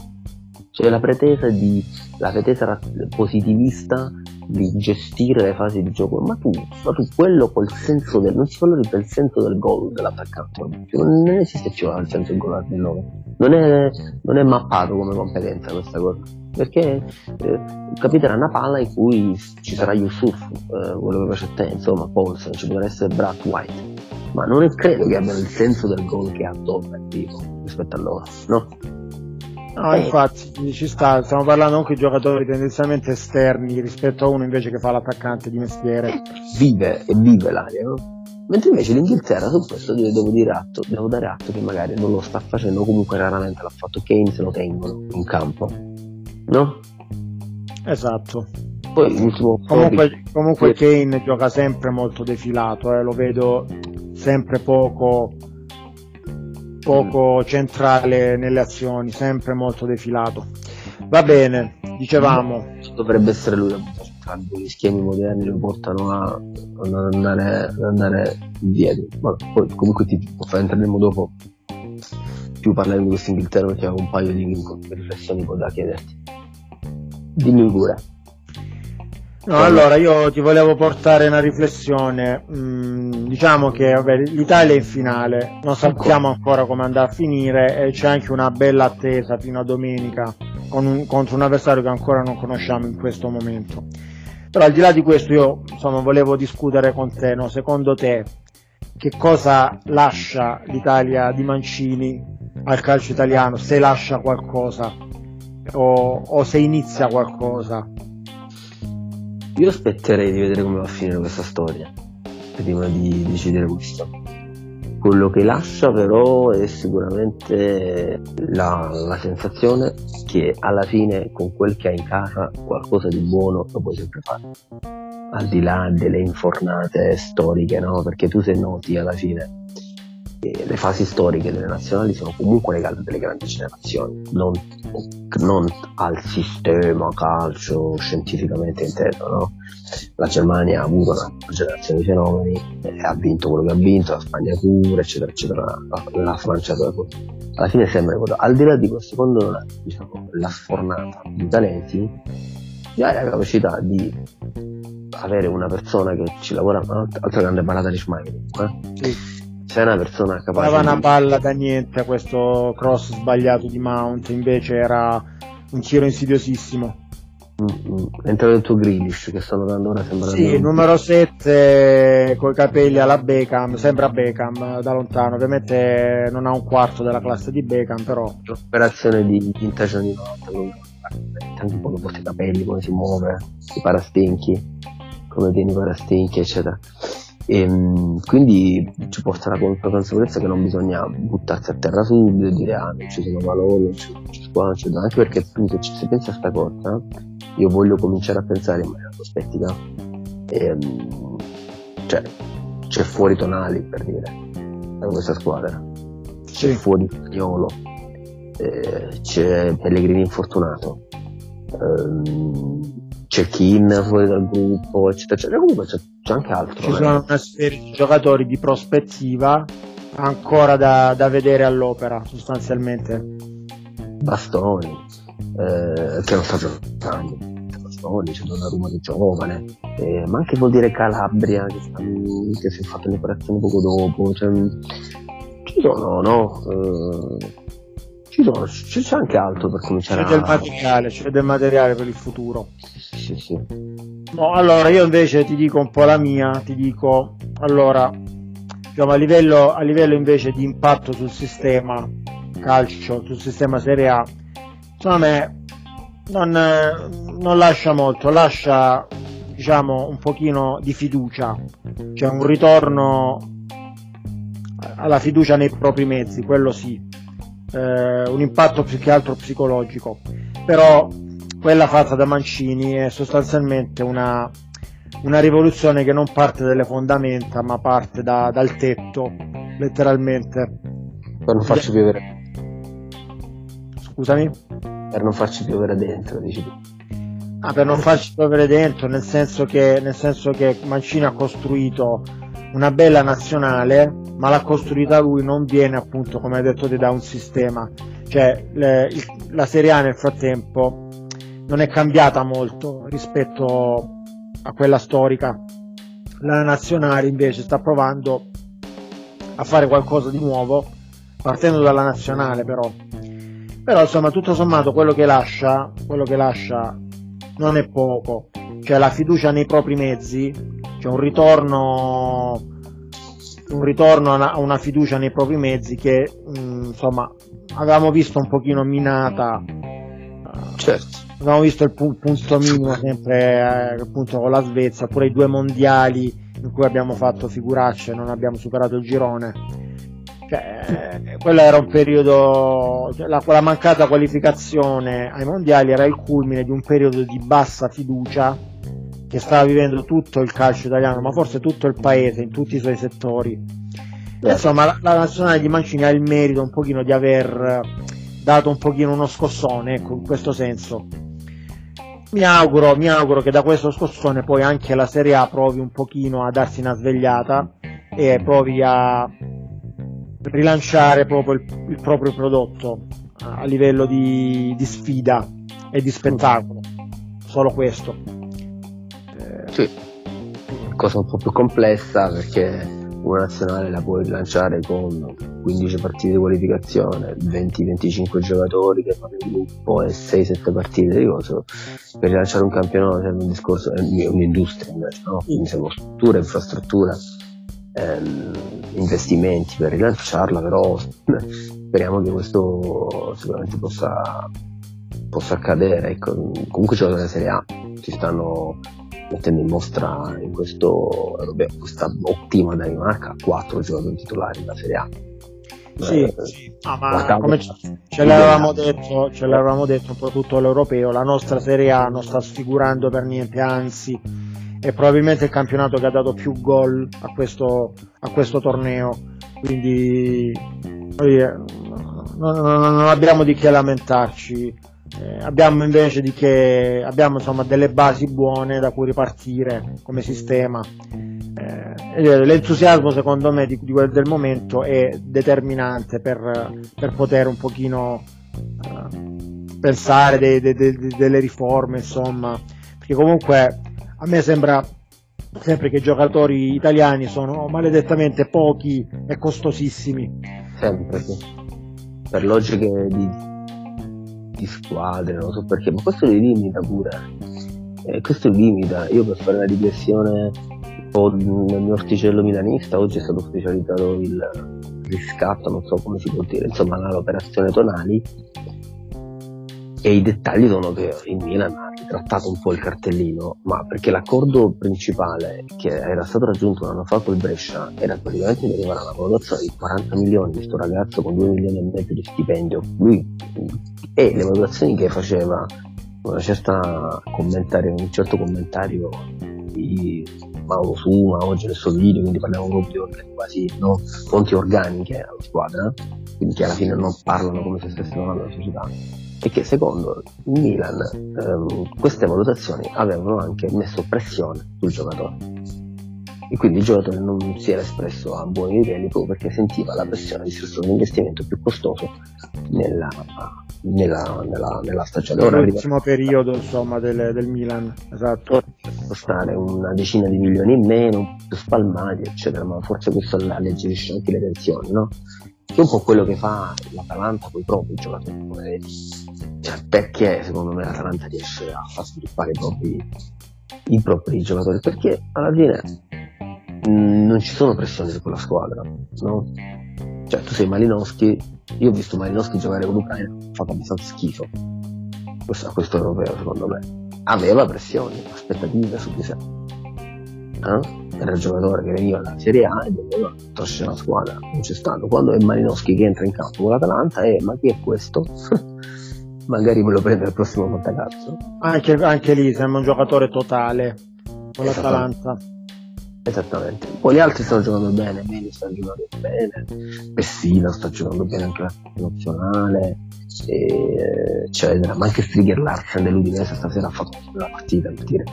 C'è la pretesa di la pretesa positivista di gestire le fasi di gioco, ma tu, ma tu quello col senso del, non si valorizza il senso del gol dell'attaccante, non esiste più il senso del gol del nome, non è, non è mappato come competenza questa cosa, perché eh, capiterà una palla in cui ci sarà Yusuf, eh, quello che piace a te, insomma, Paulson, ci potrà essere Brad White, ma non è credo che abbiano il senso del gol che ha Donna rispetto a loro, no? No, eh. infatti ci sta, stiamo parlando anche di giocatori tendenzialmente esterni rispetto a uno invece che fa l'attaccante di mestiere. Vive e vive l'aria, no? Mentre invece l'Inghilterra su questo devo, dire atto, devo dare atto che magari non lo sta facendo, comunque raramente l'ha fatto Kane se lo tengono in campo. No? Esatto. Poi l'ultimo comunque, comunque Kane gioca sempre molto defilato, eh, lo vedo sempre poco poco centrale nelle azioni, sempre molto defilato. Va bene, dicevamo. Dovrebbe essere lui gli schemi moderni lo portano a, ad andare, ad andare via. Ma poi comunque ti entreremo dopo più parlare di questo Inghilterra perché avevo un paio di riflessioni da chiederti. Dimmi pure. No, allora io ti volevo portare una riflessione. Mm, diciamo che vabbè, l'Italia è in finale, non sappiamo ancora come andrà a finire e c'è anche una bella attesa fino a domenica un, contro un avversario che ancora non conosciamo in questo momento. Però al di là di questo io insomma volevo discutere con te, no? secondo te che cosa lascia l'Italia di Mancini al calcio italiano, se lascia qualcosa o, o se inizia qualcosa? Io aspetterei di vedere come va a finire questa storia prima di decidere questo. Quello che lascia però è sicuramente la, la, sensazione che alla fine con quel che hai in casa qualcosa di buono lo puoi sempre fare. Al di là delle infornate storiche, no? Perché tu se noti alla fine le fasi storiche delle nazionali sono comunque legate delle grandi generazioni, non, non al sistema calcio scientificamente inteso. No? La Germania ha avuto una generazione di fenomeni, e ha vinto quello che ha vinto, la Spagna pure, eccetera, eccetera, la, la Francia pure. Alla fine sembra che al di là di questo, quando non diciamo, la sfornata di talenti, già la capacità di avere una persona che ci lavora, altra grande parata di Schmeichel, eh? sì sei una persona capace Dava di... una palla da niente a questo cross sbagliato di Mount invece era un tiro insidiosissimo Mm-hmm. Entra il tuo Grealish che stanno dando ora sembra Sì, il numero 7 con i capelli alla Beckham, sembra Beckham da lontano, ovviamente non ha un quarto della classe di Beckham, però l'operazione di tinta gianinotta, anche un po' i capelli, come si muove, i parastinchi, come tieni i parastinchi, eccetera. E, ehm, quindi ci porta la consapevolezza che non bisogna buttarsi a terra subito e dire ah non ci sono valori, non ci, non ci sono, anche perché tu se, se pensi a sta cosa io voglio cominciare a pensare in maniera prospettica e, um, cioè c'è fuori Tonali per dire da questa squadra c'è sì. fuori Spagnolo eh, c'è Pellegrini infortunato, ehm, c'è Kin fuori dal gruppo, eccetera, eccetera. Comunque c'è, c'è anche altro. Ci sono una serie di giocatori di prospettiva ancora da, da vedere all'opera, sostanzialmente. Bastoni, eh, che non sta giocando. Bastoni, c'è Donnarumma che è giovane, eh, ma anche vuol dire Calabria che, sta, che si è fatto l'operazione poco dopo. Cioè, ci sono, no? Eh, ci sono, c'è anche altro per cominciare c'è del materiale, c'è del materiale per il futuro. Sì, sì, sì. No, allora io invece ti dico un po' la mia, ti dico, allora, diciamo, a, livello, a livello invece di impatto sul sistema calcio, sul sistema Serie A, secondo me non, non lascia molto, lascia diciamo un pochino di fiducia, cioè un ritorno alla fiducia nei propri mezzi, quello sì, eh, un impatto più che altro psicologico, però quella fatta da Mancini è sostanzialmente una, una rivoluzione che non parte dalle fondamenta ma parte da, dal tetto, letteralmente. Per non farci piovere. Scusami? Per non farci piovere dentro, dici tu. Ah, per non farci piovere dentro, nel senso che, nel senso che Mancini ha costruito una bella nazionale, ma l'ha costruita lui, non viene appunto, come hai detto te, da un sistema. Cioè, le, il, la Serie A nel frattempo non è cambiata molto rispetto a quella storica. La nazionale invece sta provando a fare qualcosa di nuovo, partendo dalla nazionale però. Però insomma, tutto sommato quello che lascia, quello che lascia non è poco. Cioè la fiducia nei propri mezzi, c'è un ritorno un ritorno a una, a una, fiducia nei propri mezzi che mh, mm, insomma avevamo visto un pochino minata. Certo. Abbiamo visto il pu- punto minimo sempre eh, appunto con la Svezia pure i due mondiali in cui abbiamo fatto figuracce e non abbiamo superato il girone cioè, eh, quello era un periodo cioè, la, la mancata qualificazione ai mondiali era il culmine di un periodo di bassa fiducia che stava vivendo tutto il calcio italiano, ma forse tutto il paese in tutti i suoi settori. E, insomma, la, la, nazionale di Mancini ha il merito un pochino di aver dato un pochino uno scossone, ecco, in questo senso. Mi auguro, mi auguro che da questo scossone poi anche la Serie A provi un pochino a darsi una svegliata e provi a rilanciare proprio il, il proprio prodotto a livello di, di sfida e di spettacolo. Solo questo. Sì, cosa un po' più complessa perché una nazionale la puoi lanciare con 15 partite di qualificazione, 20-25 giocatori che fanno il gruppo e 6-7 partite di cosa. Per rilanciare un campionato è un discorso, è un'industria invece, no? Quindi siamo struttura, infrastruttura, ehm, investimenti per rilanciarla, però speriamo che questo sicuramente possa, possa accadere. Ecco, comunque c'è la Serie A, ci stanno mettendo in mostra in questo, vabbè, questa ottima Danimarca quattro giocatori titolari nella Serie A. Sì, eh, sì. Ah, ma come ce l'avevamo, detto, ce l'avevamo detto un po' tutto l'europeo, la nostra Serie A non sta sfigurando per niente, anzi è probabilmente il campionato che ha dato più gol a questo, a questo torneo, quindi non, non, non abbiamo di che lamentarci. Eh, abbiamo invece di che abbiamo insomma delle basi buone da cui ripartire come sistema. Eh, l'entusiasmo secondo me di, di quel del momento è determinante per, per poter un pochino uh, pensare de, de, de, delle riforme, insomma, perché comunque a me sembra sempre che i giocatori italiani sono maledettamente pochi e costosissimi. Sempre sì. Per logiche di di squadre, non so perché, ma questo li limita pure. Eh, questo li limita. Io per fare la digressione nel mio orticello milanista oggi è stato ufficializzato il riscatto, non so come si può dire, insomma l'operazione Tonali e i dettagli sono che il Milan ha ritrattato un po' il cartellino, ma perché l'accordo principale che era stato raggiunto un anno fa col Brescia era praticamente di arrivare alla valutazione di 40 milioni di questo ragazzo con 2 milioni e mezzo di stipendio. Lui e le valutazioni che faceva una un certo commentario di Mauro Suma, oggi nel suo video, quindi parliamo proprio di quasi no, fonti organiche alla squadra, quindi che alla fine non parlano come se stessero parlando della società, e che secondo il Milan ehm, queste valutazioni avevano anche messo pressione sul giocatore. E quindi il giocatore non si era espresso a buoni livelli proprio perché sentiva la pressione di essere un investimento più costoso nella, nella, nella, nella stagione. Ora L'ultimo periodo insomma del, del Milan, esatto. Costare una decina di milioni in meno, più spalmati, eccetera, ma forse questo alleggerisce anche le tensioni, no? Che è un po' quello che fa l'Atalanta con i propri giocatori. Cioè, perché secondo me l'Atalanta riesce a far sviluppare i propri, i propri giocatori? Perché alla fine mh, mm, non ci sono pressioni su quella squadra, no? Cioè, tu sei Malinowski, io ho visto Malinowski giocare con l'Ucraina, ha fatto abbastanza schifo questo, a questo europeo, secondo me. Aveva pressioni, aspettative su di sé. Eh? Era il giocatore che veniva dalla Serie A e doveva trascinare la squadra, non c'è stato. Quando è Malinowski che entra in campo con l'Atalanta, eh, ma chi è questo? Magari me lo prende il prossimo Montagazzo. Anche, anche lì sembra un giocatore totale con l'Atalanta. Esattamente. Poi gli altri stanno giocando bene, Meni sta giocando bene, Pessina sta giocando bene anche la nazionale, eccetera. Ma anche Strigger Larsen dell'Udinese stasera ha fatto una partita per dire.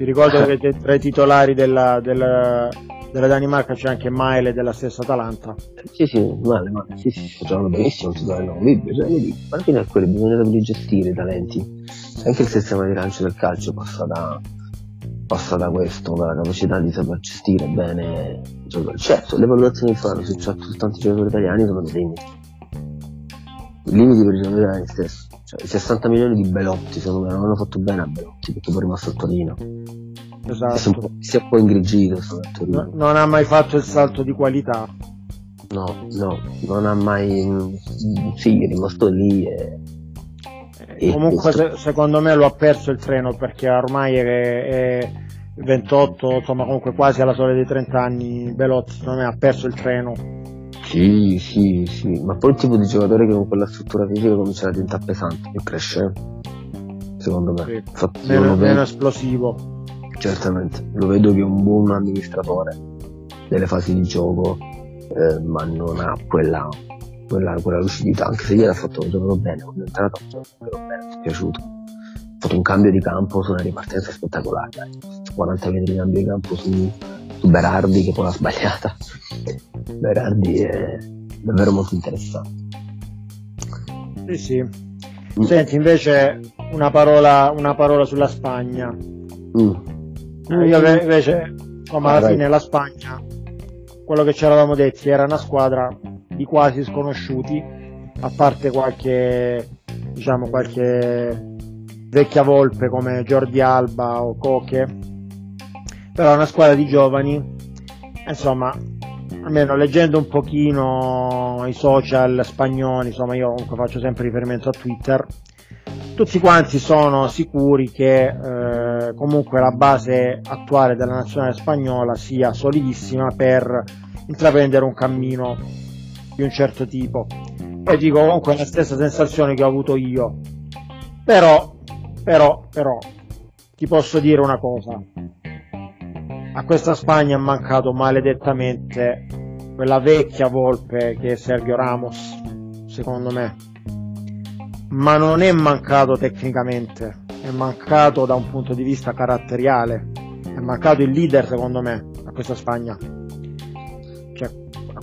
Ti ricordo che tra i titolari della, della, della Danimarca c'è anche Maile della stessa Atalanta. Sì, sì, male, male, sì, sì, sta giocando benissimo, titolare non libero, cioè, vedi, alla fine è quello, bisogna gestire i talenti. Anche il sistema di lancio del calcio passa da passa da questo, dalla capacità di saper gestire bene i giocatori. Certo, le valutazioni che fanno su, tanti giocatori italiani sono dei limiti. Limiti per i giocatori italiani stessi. Cioè, i 60 milioni di Belotti, secondo me, non hanno fatto bene a Belotti perché poi è rimasto a Torino. Esatto. Si è un po', si è un po ingrigito a Torino. No, non ha mai fatto il salto di qualità. No, no, non ha mai. Sì, è rimasto lì e comunque se, secondo me lo ha perso il treno perché ormai è, è 28, insomma comunque quasi alla soglia dei 30 anni Belotti secondo me ha perso il treno. Sì, sì, sì, ma poi il tipo di giocatore che con quella struttura fisica comincia a diventare pesante e cresce, secondo me. Infatti, meno, meno esplosivo. Certamente, lo vedo che è un buon amministratore delle fasi di gioco, eh, ma non ha quella quella, quella lucidità, anche se ieri ha fatto un gioco bene, quando è entrato ha fatto bene, mi è piaciuto. Ha fatto un cambio di campo su una ripartenza spettacolare, dai. 40 metri di cambio di campo su, su Berardi che poi l'ha sbagliata. Berardi è davvero molto interessante. Sì, sì. Mm. Senti, invece una parola, una parola sulla Spagna. Mm. Eh, io invece, insomma, alla ah, fine la Spagna, quello che ci eravamo detti, era una squadra di quasi sconosciuti, a parte qualche, diciamo, qualche vecchia volpe come Jordi Alba o Coche, però è una squadra di giovani, insomma, almeno leggendo un pochino i social spagnoli, insomma io comunque faccio sempre riferimento a Twitter, tutti quanti sono sicuri che eh, comunque la base attuale della nazionale spagnola sia solidissima per intraprendere un cammino di un certo tipo. Poi dico comunque la stessa sensazione che ho avuto io. Però, però, però, ti posso dire una cosa. A questa Spagna è mancato maledettamente quella vecchia volpe che è Sergio Ramos, secondo me. Ma non è mancato tecnicamente, è mancato da un punto di vista caratteriale. È mancato il leader, secondo me, a questa Spagna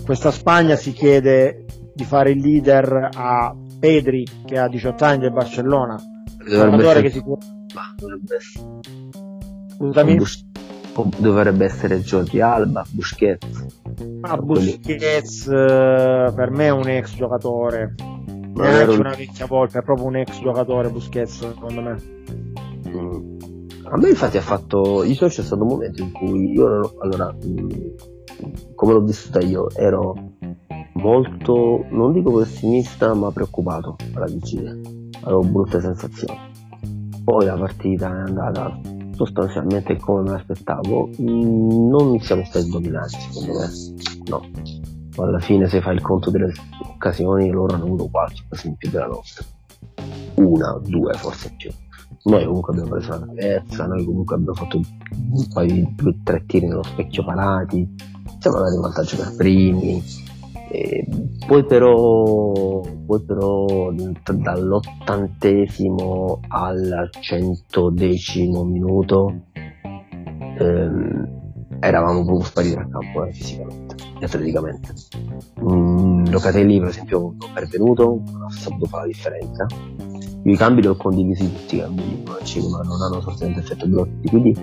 questa Spagna si chiede di fare il leader a Pedri che ha 18 anni del Barcellona dovrebbe che si può... Scusami? Bus- dovrebbe essere Jordi Alba, Busquets ah, Busquets quelli... per me è un ex giocatore neanche ero... una vecchia volta è proprio un ex giocatore Busquets secondo me mm. a me infatti ha fatto io c'è stato un momento in cui io allora mm, come l'ho vissuta io, ero molto, non dico pessimista, ma preoccupato alla vigilia. Avevo brutte sensazioni. Poi la partita è andata sostanzialmente come me l'aspettavo. Mm, non siamo stati dominati, secondo me. No. Alla fine, se fai il conto delle occasioni, loro hanno avuto qualche occasione più della nostra. Una, due, forse più. noi comunque abbiamo preso la traversa, noi comunque abbiamo fatto un paio di due tre tiri nello specchio parati, siamo andati in vantaggio per primi, e poi però, poi però dall'ottantesimo al centodecimo minuto ehm, eravamo proprio spariti dal campo eh, fisicamente e atleticamente. Mm, Locatelli per esempio non è pervenuto, non ha saputo fare la differenza. I cambi li ho condivisi tutti i cambi ma non hanno sostanzialmente effetto blocchi, quindi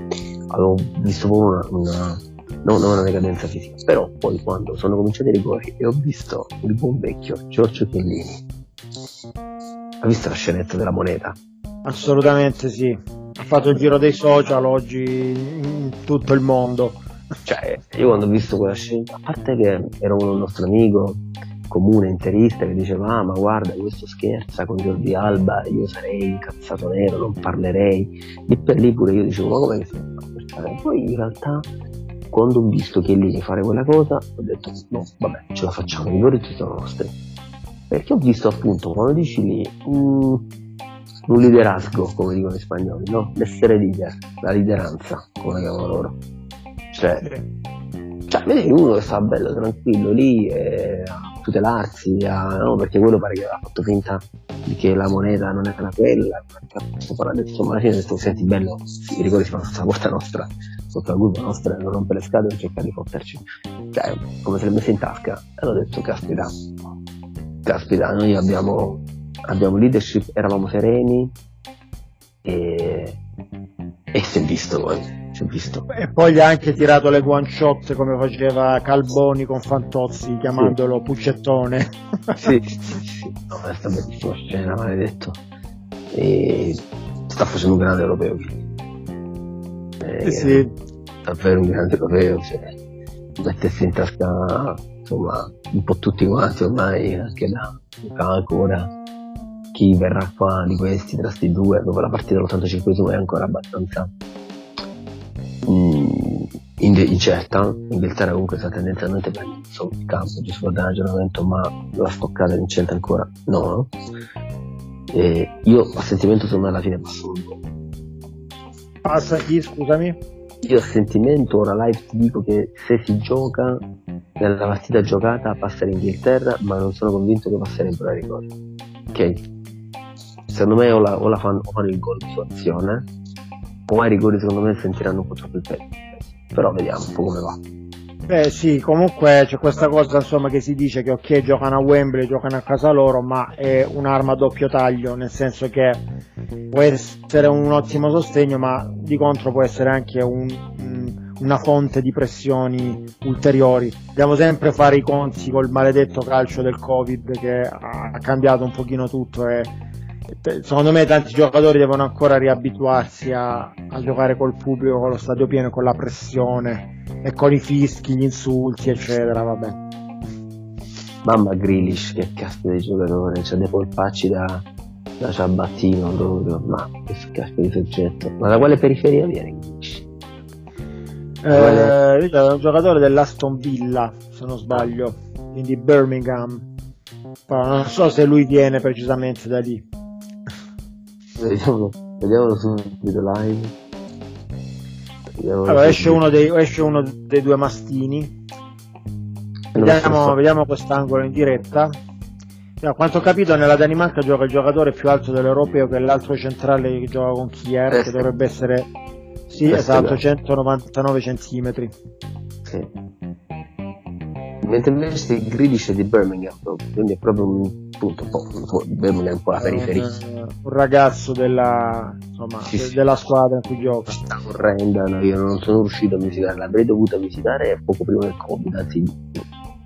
avevo visto proprio una, una non una decadenza fisica. Però poi quando sono cominciati i rigori e ho visto il buon vecchio Giorgio Chiellini, ha visto la scenetta della moneta? Assolutamente sì. Ha fatto il giro dei social oggi in tutto il mondo. Cioè, io quando ho visto quella scena, a parte che era un nostro amico comune interista che diceva ah ma guarda questo scherza con Jordi Alba io sarei incazzato nero non parlerei lì per lì pure io dicevo ma come che si fa poi in realtà quando ho visto Chiellini fare quella cosa ho detto no vabbè ce la facciamo i ci sono nostri perché ho visto appunto quando dici lì un, un liderazgo come dicono gli spagnoli no? l'essere leader la lideranza come chiamano loro. Cioè, cioè vedi uno che sta bello tranquillo lì e tutelarsi a, no? perché quello pare che aveva fatto finta che la moneta non era quella. Adesso ma alla fine detto senti bello i rigori si fanno sulla porta nostra sotto la curva nostra non rompere le scatole e cercare di fotterci. Cioè come se le messe in tasca. E ho detto caspita caspita noi abbiamo abbiamo leadership eravamo sereni e, e si è visto poi si è visto e poi gli ha anche tirato le guanciotte come faceva Calboni con Fantozzi chiamandolo sì. Puccettone sì, sì, sì. No, questa bellissima scena maledetto e sta facendo un grande europeo eh, sì. davvero un grande europeo cioè, mettersi in tasca insomma un po' tutti quanti ormai anche da ancora chi verrà qua di questi tra questi due dopo la partita dell'85 è ancora abbastanza mm, incerta Inghilterra comunque sta tendenzialmente prendendo il campo giusto per dare aggiornamento ma la stoccata vincente ancora no e io a sentimento secondo me alla fine un po' Passa chi, scusami? Io a sentimento, ora live ti dico che se si gioca nella partita giocata passa l'Inghilterra, ma non sono convinto che passerebbero ai rigori. Ok? Secondo me o, la, o, la fanno, o fanno il gol su azione, o ai rigori secondo me sentiranno un po' troppo il peso. Però vediamo un po' come va. Beh sì, comunque c'è questa cosa insomma che si dice che ok giocano a Wembley, giocano a casa loro, ma è un'arma a doppio taglio, nel senso che può essere un ottimo sostegno, ma di contro può essere anche un, una fonte di pressioni ulteriori. Dobbiamo sempre fare i conti col maledetto calcio del Covid che ha cambiato un pochino tutto e secondo me tanti giocatori devono ancora riabituarsi a, a giocare col pubblico, con lo stadio pieno, con la pressione e con i fischi, gli insulti, eccetera, vabbè. Mamma Grealish, che cazzo di giocatore, c'ha dei polpacci da, da ciabattino proprio, ma che cazzo di soggetto. Ma da quale periferia viene Grealish? Eh, è un giocatore dell'Aston Villa, se non sbaglio, quindi Birmingham. Però non so se lui viene precisamente da lì. Vediamolo, vediamolo subito live. Vediamolo allora, esce uno, dei, esce uno, dei, due mastini. Vediamo, vediamo quest'angolo in diretta. A quanto ho capito nella Danimarca gioca il giocatore più alto dell'europeo che è l'altro centrale che gioca con Kier, che dovrebbe essere sì, esatto, 199 centimetri. Sì. Mentre invece il Grealish è di Birmingham, quindi è proprio un punto, un po', Birmingham un po' la periferia. Un, un ragazzo della, insomma, sì, de- sì. della squadra in cui gioca. Sta orrenda, no? io non sono riuscito a visitare, l'avrei dovuta visitare poco prima del Covid, anzi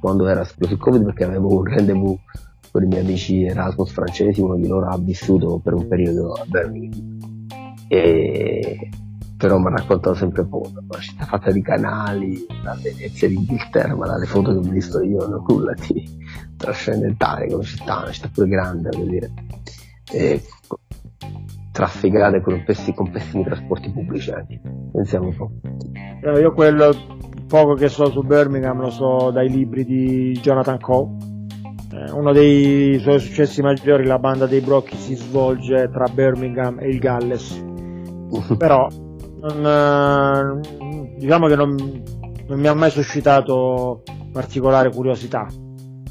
quando era esploso il Covid perché avevo un rendezvous con i miei amici Erasmus francesi, uno di loro ha vissuto per un periodo a Birmingham. E però mi ha raccontato sempre poco, una città fatta di canali, la Venezia d'Inghilterra, ma dalle foto che ho visto io non ho nulla di trascendentale come città, una città pure grande, voglio dire, e trafficate con, pessi, con pessimi trasporti pubblici anche, pensiamo un po'. Eh, io quello poco che so su Birmingham lo so dai libri di Jonathan Coe, eh, uno dei suoi successi maggiori, la banda dei Brocchi, si svolge tra Birmingham e il Galles. Però non, eh, diciamo che non, non, mi ha mai suscitato particolare curiosità.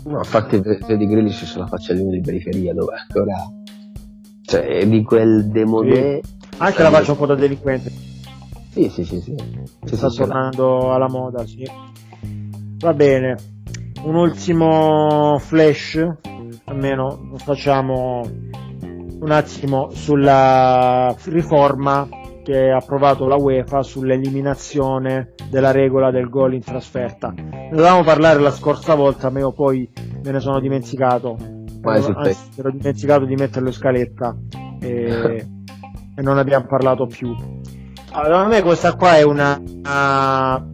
No, infatti Freddy Grillish se la faccia di periferia dove ancora cioè di quel demodè sì. anche la faccia un po' da delinquente sì sì sì, sì. sì sta tornando alla moda sì va bene un ultimo flash almeno facciamo un attimo sulla riforma che ha approvato la UEFA sull'eliminazione della regola del gol in trasferta. Ne dovevamo parlare la scorsa volta, ma io poi me ne sono dimenticato. Anzi, ero dimenticato di metterlo in scaletta e, e non abbiamo parlato più. Allora, a me questa qua è una, una,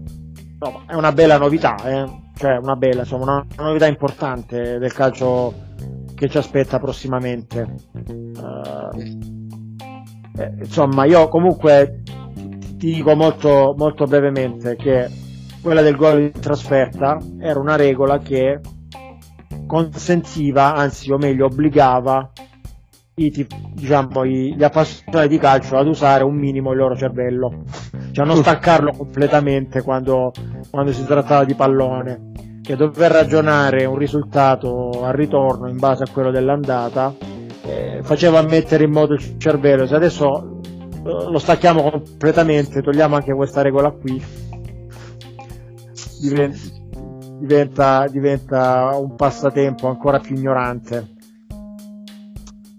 è una bella novità, eh? cioè una bella, insomma, una, una novità importante del calcio che ci aspetta prossimamente. Uh, eh, insomma, io comunque ti dico molto, molto brevemente che quella del gol in trasferta era una regola che consentiva, anzi o meglio obbligava i, diciamo, gli appassionati di calcio ad usare un minimo il loro cervello, cioè a non staccarlo completamente quando, quando si trattava di pallone, che dover ragionare un risultato al ritorno in base a quello dell'andata eh, faceva mettere in moto il cervello. Se adesso eh, lo stacchiamo completamente, togliamo anche questa regola qui, diventa, diventa un passatempo ancora più ignorante.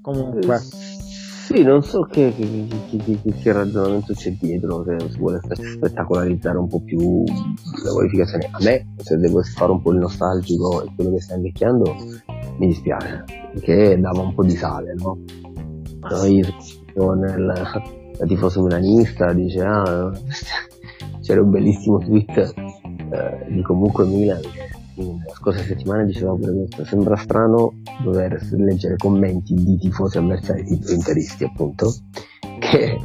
Comunque. Sì, non so che, che, che, che, ragionamento c'è dietro, se si vuole spettacolarizzare un po' più la qualificazione. A me, se devo fare un po' il nostalgico e quello che sta invecchiando, mi dispiace, perché dava un po' di sale, no? Noi nel, da tifoso milanista dice ah, c'era un bellissimo tweet eh, di comunque Milan che la scorsa settimana diceva pure questo sembra strano dover leggere commenti di tifosi avversari tipo interisti appunto che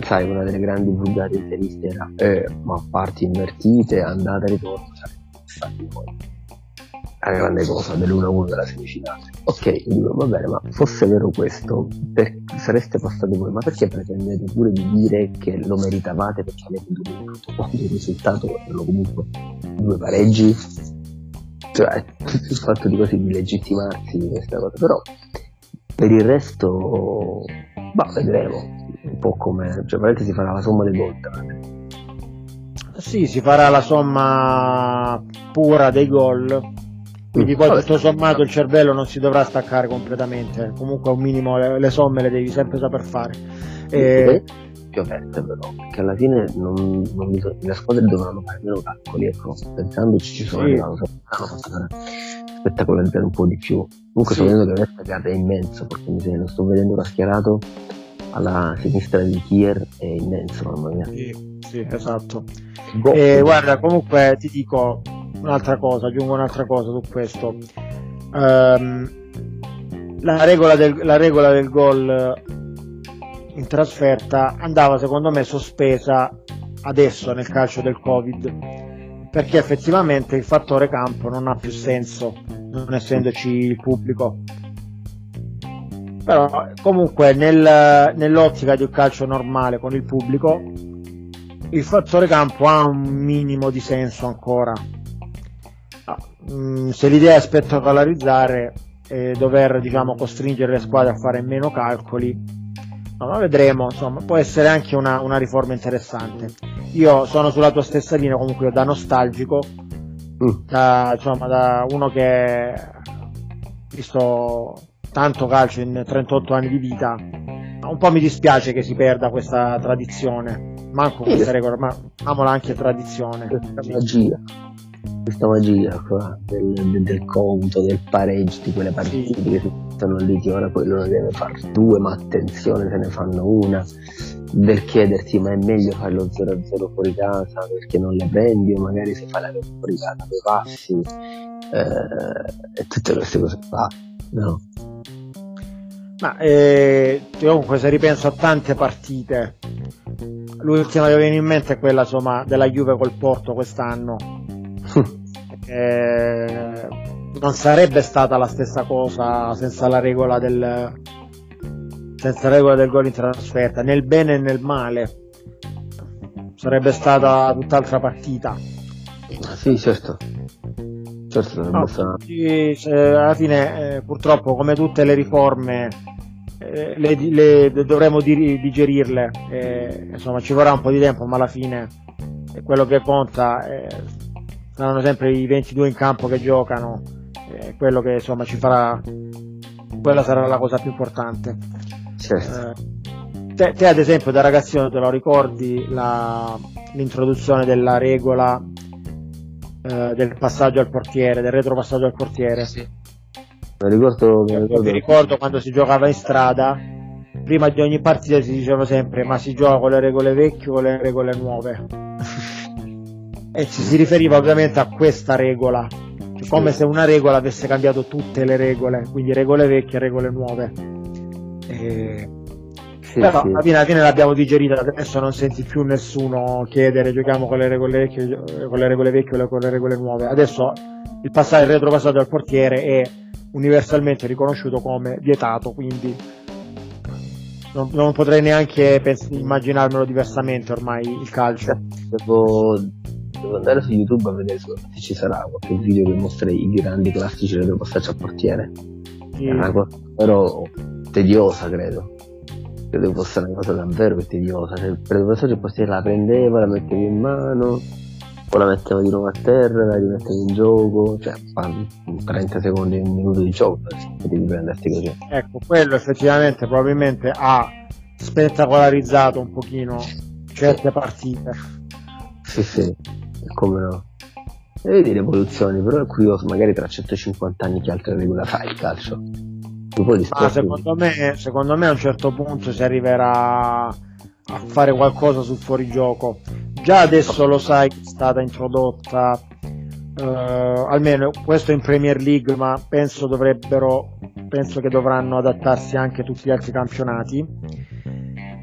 sai una delle grandi vulgate interisti era eh, ma parti invertite andate e ritorno stati noi la grande cosa dell'1-1 della semifinale. Ok, dico, va bene, ma fosse vero questo, per, sareste passati voi, ma perché pretendete pure di dire che lo meritavate perché avete dominato quando il risultato erano comunque due pareggi? Cioè, il fatto di così di legittimarsi questa cosa, però per il resto, bah, vedremo. Un po' come, cioè, veramente si farà la somma dei gol. Sì, si farà la somma pura dei gol quindi poi tutto sommato il cervello non si dovrà staccare completamente, comunque un minimo le, le somme le devi sempre saper fare. E... Piovette però, perché alla fine non, non bisogna, le squadre dovranno fare meno calcoli, ecco, pensandoci ci sono sì. arrivato, spettacolarizzare un po' di più. Comunque sì. sto vedendo che Vestergaard è immenso, perché mi sembra, sto vedendo ora schierato alla sinistra di Kier è immenso, mamma mia. Sì, sì esatto. E, guarda, comunque ti dico, un'altra cosa, aggiungo un'altra cosa su questo. Um, la, regola del, la regola del gol in trasferta andava secondo me sospesa adesso nel calcio del Covid perché effettivamente il fattore campo non ha più senso non essendoci il pubblico però comunque nel, nell'ottica di un calcio normale con il pubblico il fattore campo ha un minimo di senso ancora Mm, se l'idea è spettacolarizzare e dover diciamo, costringere le squadre a fare meno calcoli, no, ma vedremo, insomma, può essere anche una, una, riforma interessante. Io sono sulla tua stessa linea comunque da nostalgico, mm. da, insomma, da uno che ha visto tanto calcio in 38 anni di vita, un po' mi dispiace che si perda questa tradizione, manco questa regola, ma amola anche tradizione. Questa magia questa magia qua del, del, del, conto, del pareggio di quelle partite che si stanno lì che ora quello ne deve fare due, ma attenzione se ne fanno una, del chiederti ma è meglio fare lo 0-0 fuori casa perché non le prendi? O magari se fai la fuori casa due passi eh, e tutte queste cose qua, no? Ma eh, comunque se ripenso a tante partite, l'ultima che viene in mente è quella insomma della Juve col Porto quest'anno eh, non sarebbe stata la stessa cosa senza la regola del senza la regola del gol in trasferta, nel bene e nel male. Sarebbe stata tutt'altra partita. Sì, certo. Certo, no, sì, alla fine eh, purtroppo come tutte le riforme eh, le, le, dovremo di, digerirle, eh, insomma ci vorrà un po' di tempo ma alla fine quello che conta eh, saranno sempre i 22 in campo che giocano, quello che insomma ci farà, quella sarà la cosa più importante. Certo. Eh, te, te, ad esempio da ragazzino te lo ricordi la, l'introduzione della regola eh, del passaggio al portiere, del retropassaggio al portiere? Sì. Mi ricordo, mi ricordo. mi ricordo quando si giocava in strada, prima di ogni partita si diceva sempre ma si gioca con le regole vecchie o con le regole nuove. E ci si riferiva ovviamente a questa regola, come se una regola avesse cambiato tutte le regole, quindi regole vecchie regole nuove. E... Sì, Però sì. alla fine, alla fine l'abbiamo digerita, adesso non senti più nessuno chiedere giochiamo con le regole vecchie, con le regole vecchie o con le regole nuove. Adesso il passaggio il retropassaggio al portiere è universalmente riconosciuto come vietato, quindi non, non potrei neanche pens- immaginarmelo diversamente ormai il calcio. Devo, devo, andare su YouTube a vedere se ci sarà qualche video che mostra i grandi classici retropassaggio al portiere. Sì. Però tediosa, credo. Credo fosse una cosa davvero tediosa. Cioè, il professore il portiere la prendeva, la metteva in mano, poi la metteva di nuovo a terra, la rimetteva in gioco, cioè 30 secondi, un minuto di gioco, potevi prenderti così. Ecco, quello effettivamente probabilmente ha spettacolarizzato un pochino certe partite. Sì, sì, come no. E vedi le evoluzioni, però è curioso, magari tra 150 anni che altre regole fa il calcio. Ma secondo me, secondo me a un certo punto si arriverà a fare qualcosa sul fuorigioco. Già adesso lo sai che è stata introdotta, eh, almeno questo in Premier League, ma penso dovrebbero, penso che dovranno adattarsi anche tutti gli altri campionati.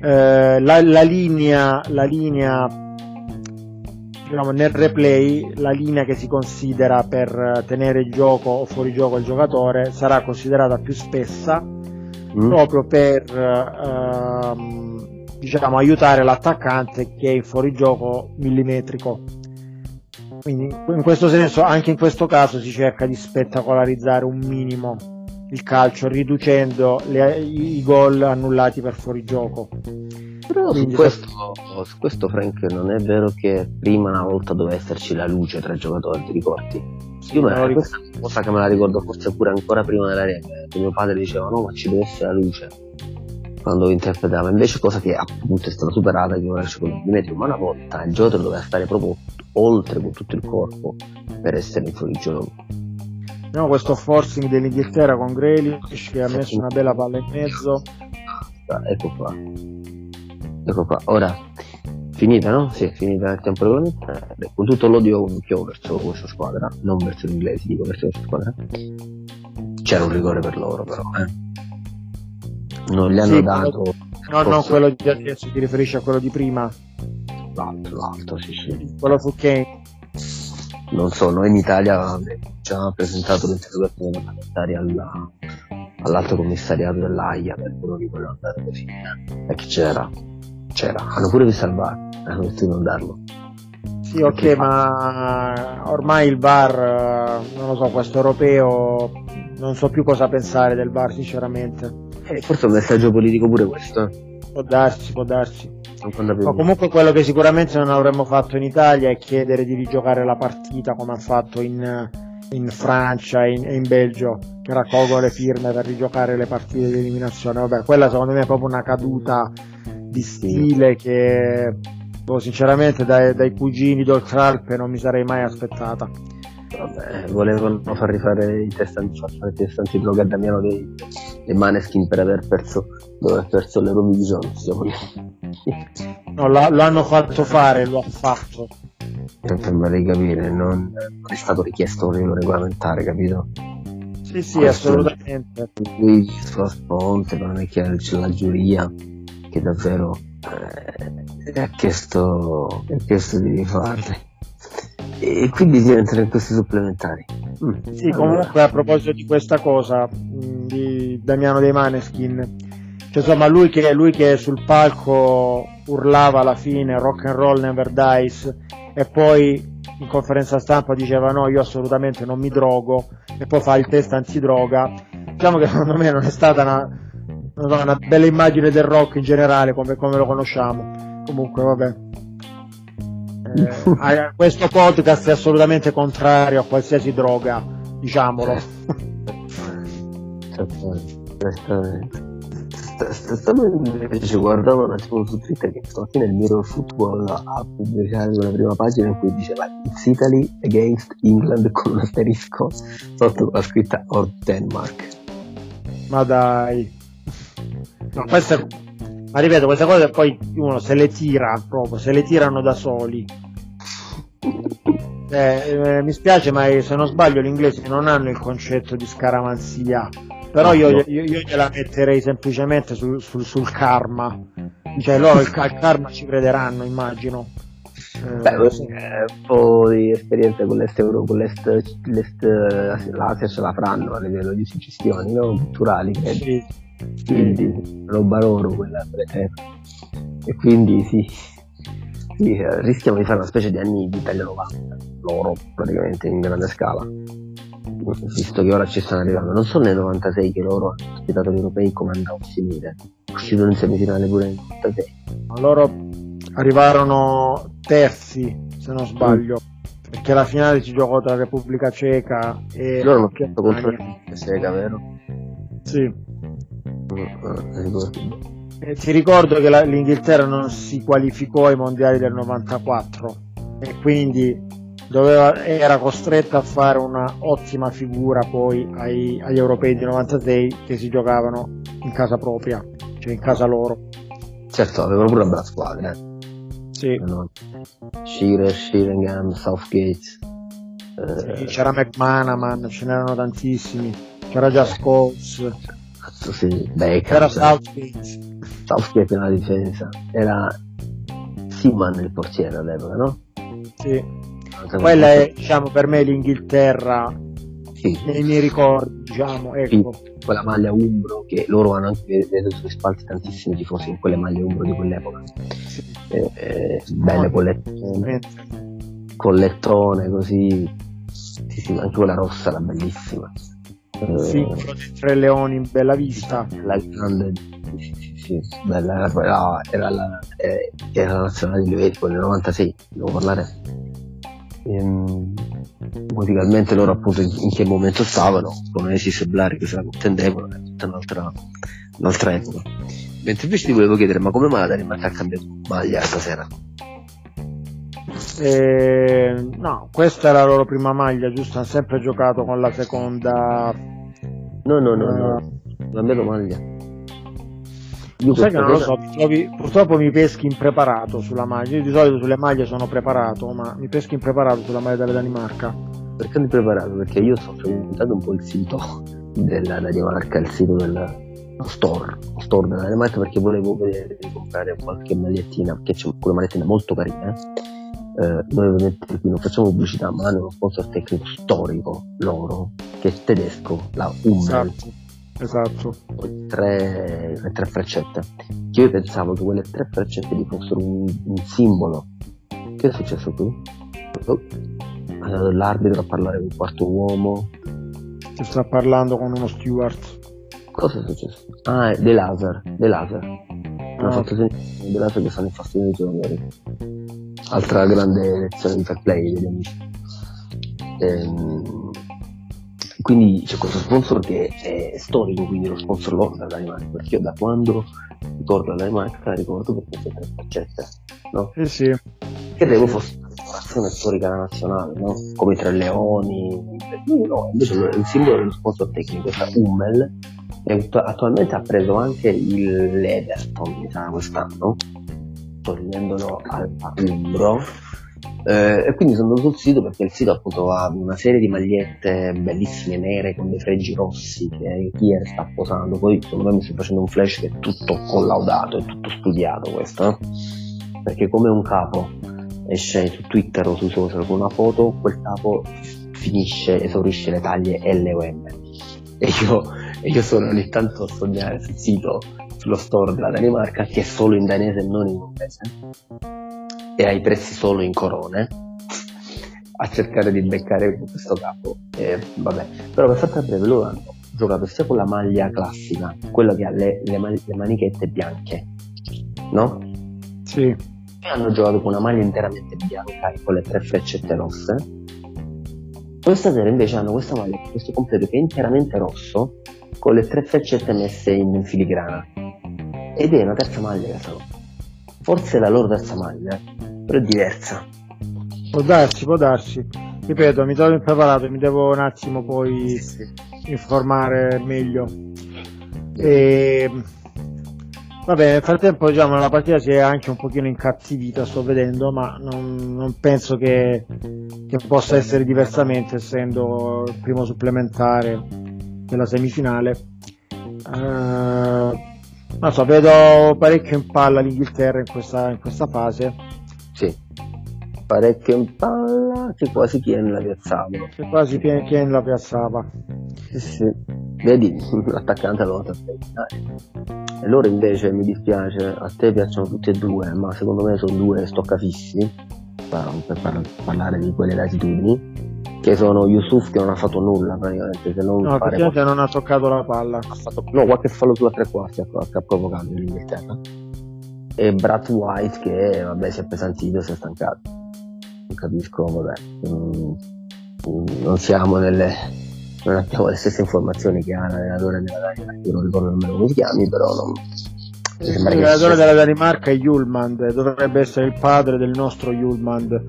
Eh, la, la, linea, la linea diciamo, nel replay la linea che si considera per tenere il gioco o fuori gioco il giocatore sarà considerata più spessa mm. proprio per ehm, diciamo, aiutare l'attaccante che è in fuorigioco millimetrico. Quindi in questo senso, anche in questo caso si cerca di spettacolarizzare un minimo il calcio riducendo le, i gol annullati per fuorigioco. Però su questo, su questo, Frank, non è vero che prima una volta doveva esserci la luce tra i giocatori, ti ricordi? Io me la, questa è una cosa che me la ricordo forse pure ancora prima della regola, che mio padre diceva no, ma ci deve essere la luce quando interpretava, invece cosa che appunto è stata superata che ora esce con il millimetro, ma una volta il giocatore doveva stare proprio oltre con tutto il corpo per essere in fuorigioco. No, questo forcing dell'Inghilterra con Grealish che ha messo una bella palla in mezzo. Ah, ecco qua ecco qua, ora finita, no? Sì, finita il tempo regolamentare, con tutto l'odio che ho verso questa squadra, non verso gli inglesi, dico verso questa squadra. C'era un rigore per loro, però, eh. Non gli hanno sì, dato. No, no, quello di adesso ti riferisci a quello di prima. L'altro, l'altro, sì, sì. Quello fu Kane. Non so, noi in Italia ci hanno presentato l'interrogazione parlamentare alla, all'alto commissariato dell'AIA per quello che volevano andare così. E che c'era? C'era, hanno pure visto il VAR, hanno detto di non darlo. Sì, ok, ma ormai il VAR, non lo so, questo europeo, non so più cosa pensare del VAR, sinceramente. Eh, forse è un messaggio politico pure questo. Può darsi, può darsi. Ma comunque quello che sicuramente non avremmo fatto in Italia è chiedere di rigiocare la partita come ha fatto in, in Francia e in, in, Belgio, che raccolgono le firme per rigiocare le partite di eliminazione. Vabbè, quella secondo me è proprio una caduta di stile che boh, sinceramente dai, dai cugini d'Oltralpe non mi sarei mai aspettata. Vabbè, volevano far rifare i i testanti blog a Damiano dei, dei Maneskin per aver perso, perso l'Eurovision. no, lo hanno fatto fare, lo ha fatto. Non sembra di capire, non, non è stato richiesto un regolamentare, capito? Sì, sì, Questo assolutamente. Qui sulla sponte, non è che c'è la giuria che davvero eh, ha, chiesto, ha chiesto di rifarli. e quindi si entra in questi supplementari. Mm. Sì, comunque a proposito di questa cosa mm, di Damiano dei Maneskin, cioè, insomma lui che, lui che sul palco urlava alla fine rock and roll never dies e poi in conferenza stampa diceva no io assolutamente non mi drogo e poi fa il test antidroga diciamo che secondo me non è stata una, una bella immagine del rock in generale come, come lo conosciamo comunque vabbè eh, questo podcast è assolutamente contrario a qualsiasi droga, diciamolo. Stavo invece guardavo un attimo su Twitter che stamattina il Mirror Football ha pubblicato la prima pagina in cui diceva It's Italy against England con un asterisco sotto la scritta or Denmark. Ma dai. No, questa, ma ripeto, queste cose poi uno se le tira proprio, se le tirano da soli. Eh, eh, mi spiace, ma se non sbaglio gli inglesi non hanno il concetto di scaramanzia. Però io, io, io gliela metterei semplicemente sul, sul, sul karma. Cioè loro il, il, karma ci crederanno, immagino. Eh, Beh, eh, un po' di esperienza con l'est euro, con l'est, l'est l'Asia ce la faranno a livello di suggestioni no? culturali, credo. Sì. Quindi roba loro quella E quindi sì, sì, rischiamo di fare una specie di anni di Italia 90, loro praticamente in grande scala, visto che ora ci stanno arrivando. Non so nel 96 che loro hanno ospitato gli europei come andava a finire, uscito in semifinale pure nel 96. Ma loro arrivarono terzi, se non sbaglio. Mm perché la finale si giocò tra Repubblica Ceca e loro hanno chiesto contro la Repubblica Ceca vero? sì eh, ti ricordo che la, l'Inghilterra non si qualificò ai mondiali del 94 e quindi doveva, era costretta a fare una ottima figura poi ai, agli europei del 96 che si giocavano in casa propria, cioè in casa loro. Certo, avevano pure una bella squadra. Eh. Sì. Shearer, Sheringham, Southgate. Eh... Sì, c'era McManaman, ce n'erano tantissimi. C'era già Scholes. Sì, Beckham. C'era Southgate. Southgate nella difesa, era Seaman il portiere all'epoca, no? Sì. Quella è, diciamo, per me l'Inghilterra sì. nei miei ricordi, diciamo, ecco. Sì, quella maglia umbro che loro hanno anche vedo sulle spalle tantissimi tifosi in quelle maglie umbro di quell'epoca. Sì. Eh, eh, belle collettone, collettone così. Sì, sì, anche quella rossa era bellissima. Sì, eh, tre leoni in bella vista. La grande sì, bella, era, era, la, eh, era la nazionale di Liverpool nel 96, devo parlare. Ehm, musicalmente loro appunto in, in, che momento stavano, con Oasis e Blari che se la contendevano, è tutta un'altra, un'altra epoca. Mentre invece ti volevo chiedere, ma come mai la Danimarca ha cambiato maglia stasera? Eh, no, questa è la loro prima maglia, giusto? Hanno sempre giocato con la seconda. No, no, no, no. Eh. cambiato maglia. Io Sai che non lo so, trovi, purtroppo mi peschi impreparato sulla maglia. Io di solito sulle maglie sono preparato, ma mi peschi impreparato sulla maglia della Danimarca. Perché non preparato? Perché io sto frequentando un po' il sito della Danimarca, il sito del store, store della Danimarca perché volevo vedere di comprare qualche magliettina, perché c'è quelle magliettina molto carine. Eh, noi ovviamente qui non facciamo pubblicità, ma hanno uno sponsor tecnico storico loro, che è tedesco, la Hummel. Esatto Esatto. Tre, le tre freccette. Che io pensavo che quelle tre freccette di fossero un, un simbolo. Che è successo qui? Oh. È andato l'arbitro a parlare con il quarto uomo. Si sta parlando con uno steward. Cosa è successo? Ah, è dei laser. Dei laser. Hanno ah. fatto sentire dei laser che fanno infastidire i giocatori. Altra grande lezione di fair play degli. Ehm, quindi c'è questo sponsor che è storico, quindi lo sponsor loro della Danimarca, perché io da quando ricordo la Danimarca ricordo per queste tre faccette, no? Sì, sì. Credevo fosse una decorazione storica nazionale, no? Come i tre leoni, no, invece il simbolo dello sponsor tecnico, questa Hummel, e attualmente ha preso anche il Leverton, mi sa, quest'anno, togliendolo al Umbro eh, e quindi sono andato sul sito perché il sito appunto ha una serie di magliette bellissime nere con dei fregi rossi che Kier sta posando. Poi secondo me mi sto facendo un flash che è tutto collaudato, è tutto studiato questo. Eh? Perché come un capo esce su Twitter o sui social con una foto, quel capo finisce, esaurisce le taglie L o M. E io, e io sono ogni tanto a sognare sul sito, sullo store della Danimarca, che è solo in danese e non in inglese, e ai prezzi solo in corone, a cercare di beccare questo capo. E vabbè. Però per farti breve, loro hanno giocato sia con la maglia classica, quella che ha le, le, le manichette bianche, no? Sì. E hanno giocato con una maglia interamente bianca e con le tre freccette rosse. Questa sera invece hanno questa maglia, questo completo che è interamente rosso, con le tre freccette messe in filigrana. Ed è una terza maglia che sono. Forse la loro terza maglia, però è diversa. Può darsi, può darsi. Ripeto, mi trovo impreparato, mi devo un attimo poi informare meglio. E... Vabbè, nel frattempo diciamo, la partita si è anche un pochino incattivita, sto vedendo, ma non, non penso che, che, possa essere diversamente essendo il primo supplementare della semifinale. Uh, non so, vedo parecchio in palla l'Inghilterra in questa, in questa fase. Sì, parecchio in palla che quasi Kien la piazzava. Che quasi Kien la piazzava. Sì, sì. Vedi, l'attaccante lo E loro invece mi dispiace, a te piacciono tutti e due, ma secondo me sono due stoccafissi, per parlare di quelle latitudini, che sono Yusuf che non ha fatto nulla praticamente, se non no, fare qualche... non ha toccato la palla. Ha fatto, no, qualche fallo sulla tre quarti ha, ha provocato l'Inghilterra. E Brad White che vabbè si è appesantito, si è stancato. Non capisco, vabbè. Non siamo nelle non abbiamo le stesse informazioni che ha l'allenatore della Danimarca, non ricordo nemmeno come si chiami, però non... L'allenatore della Danimarca è Julmand, dovrebbe essere il padre del nostro Julmand.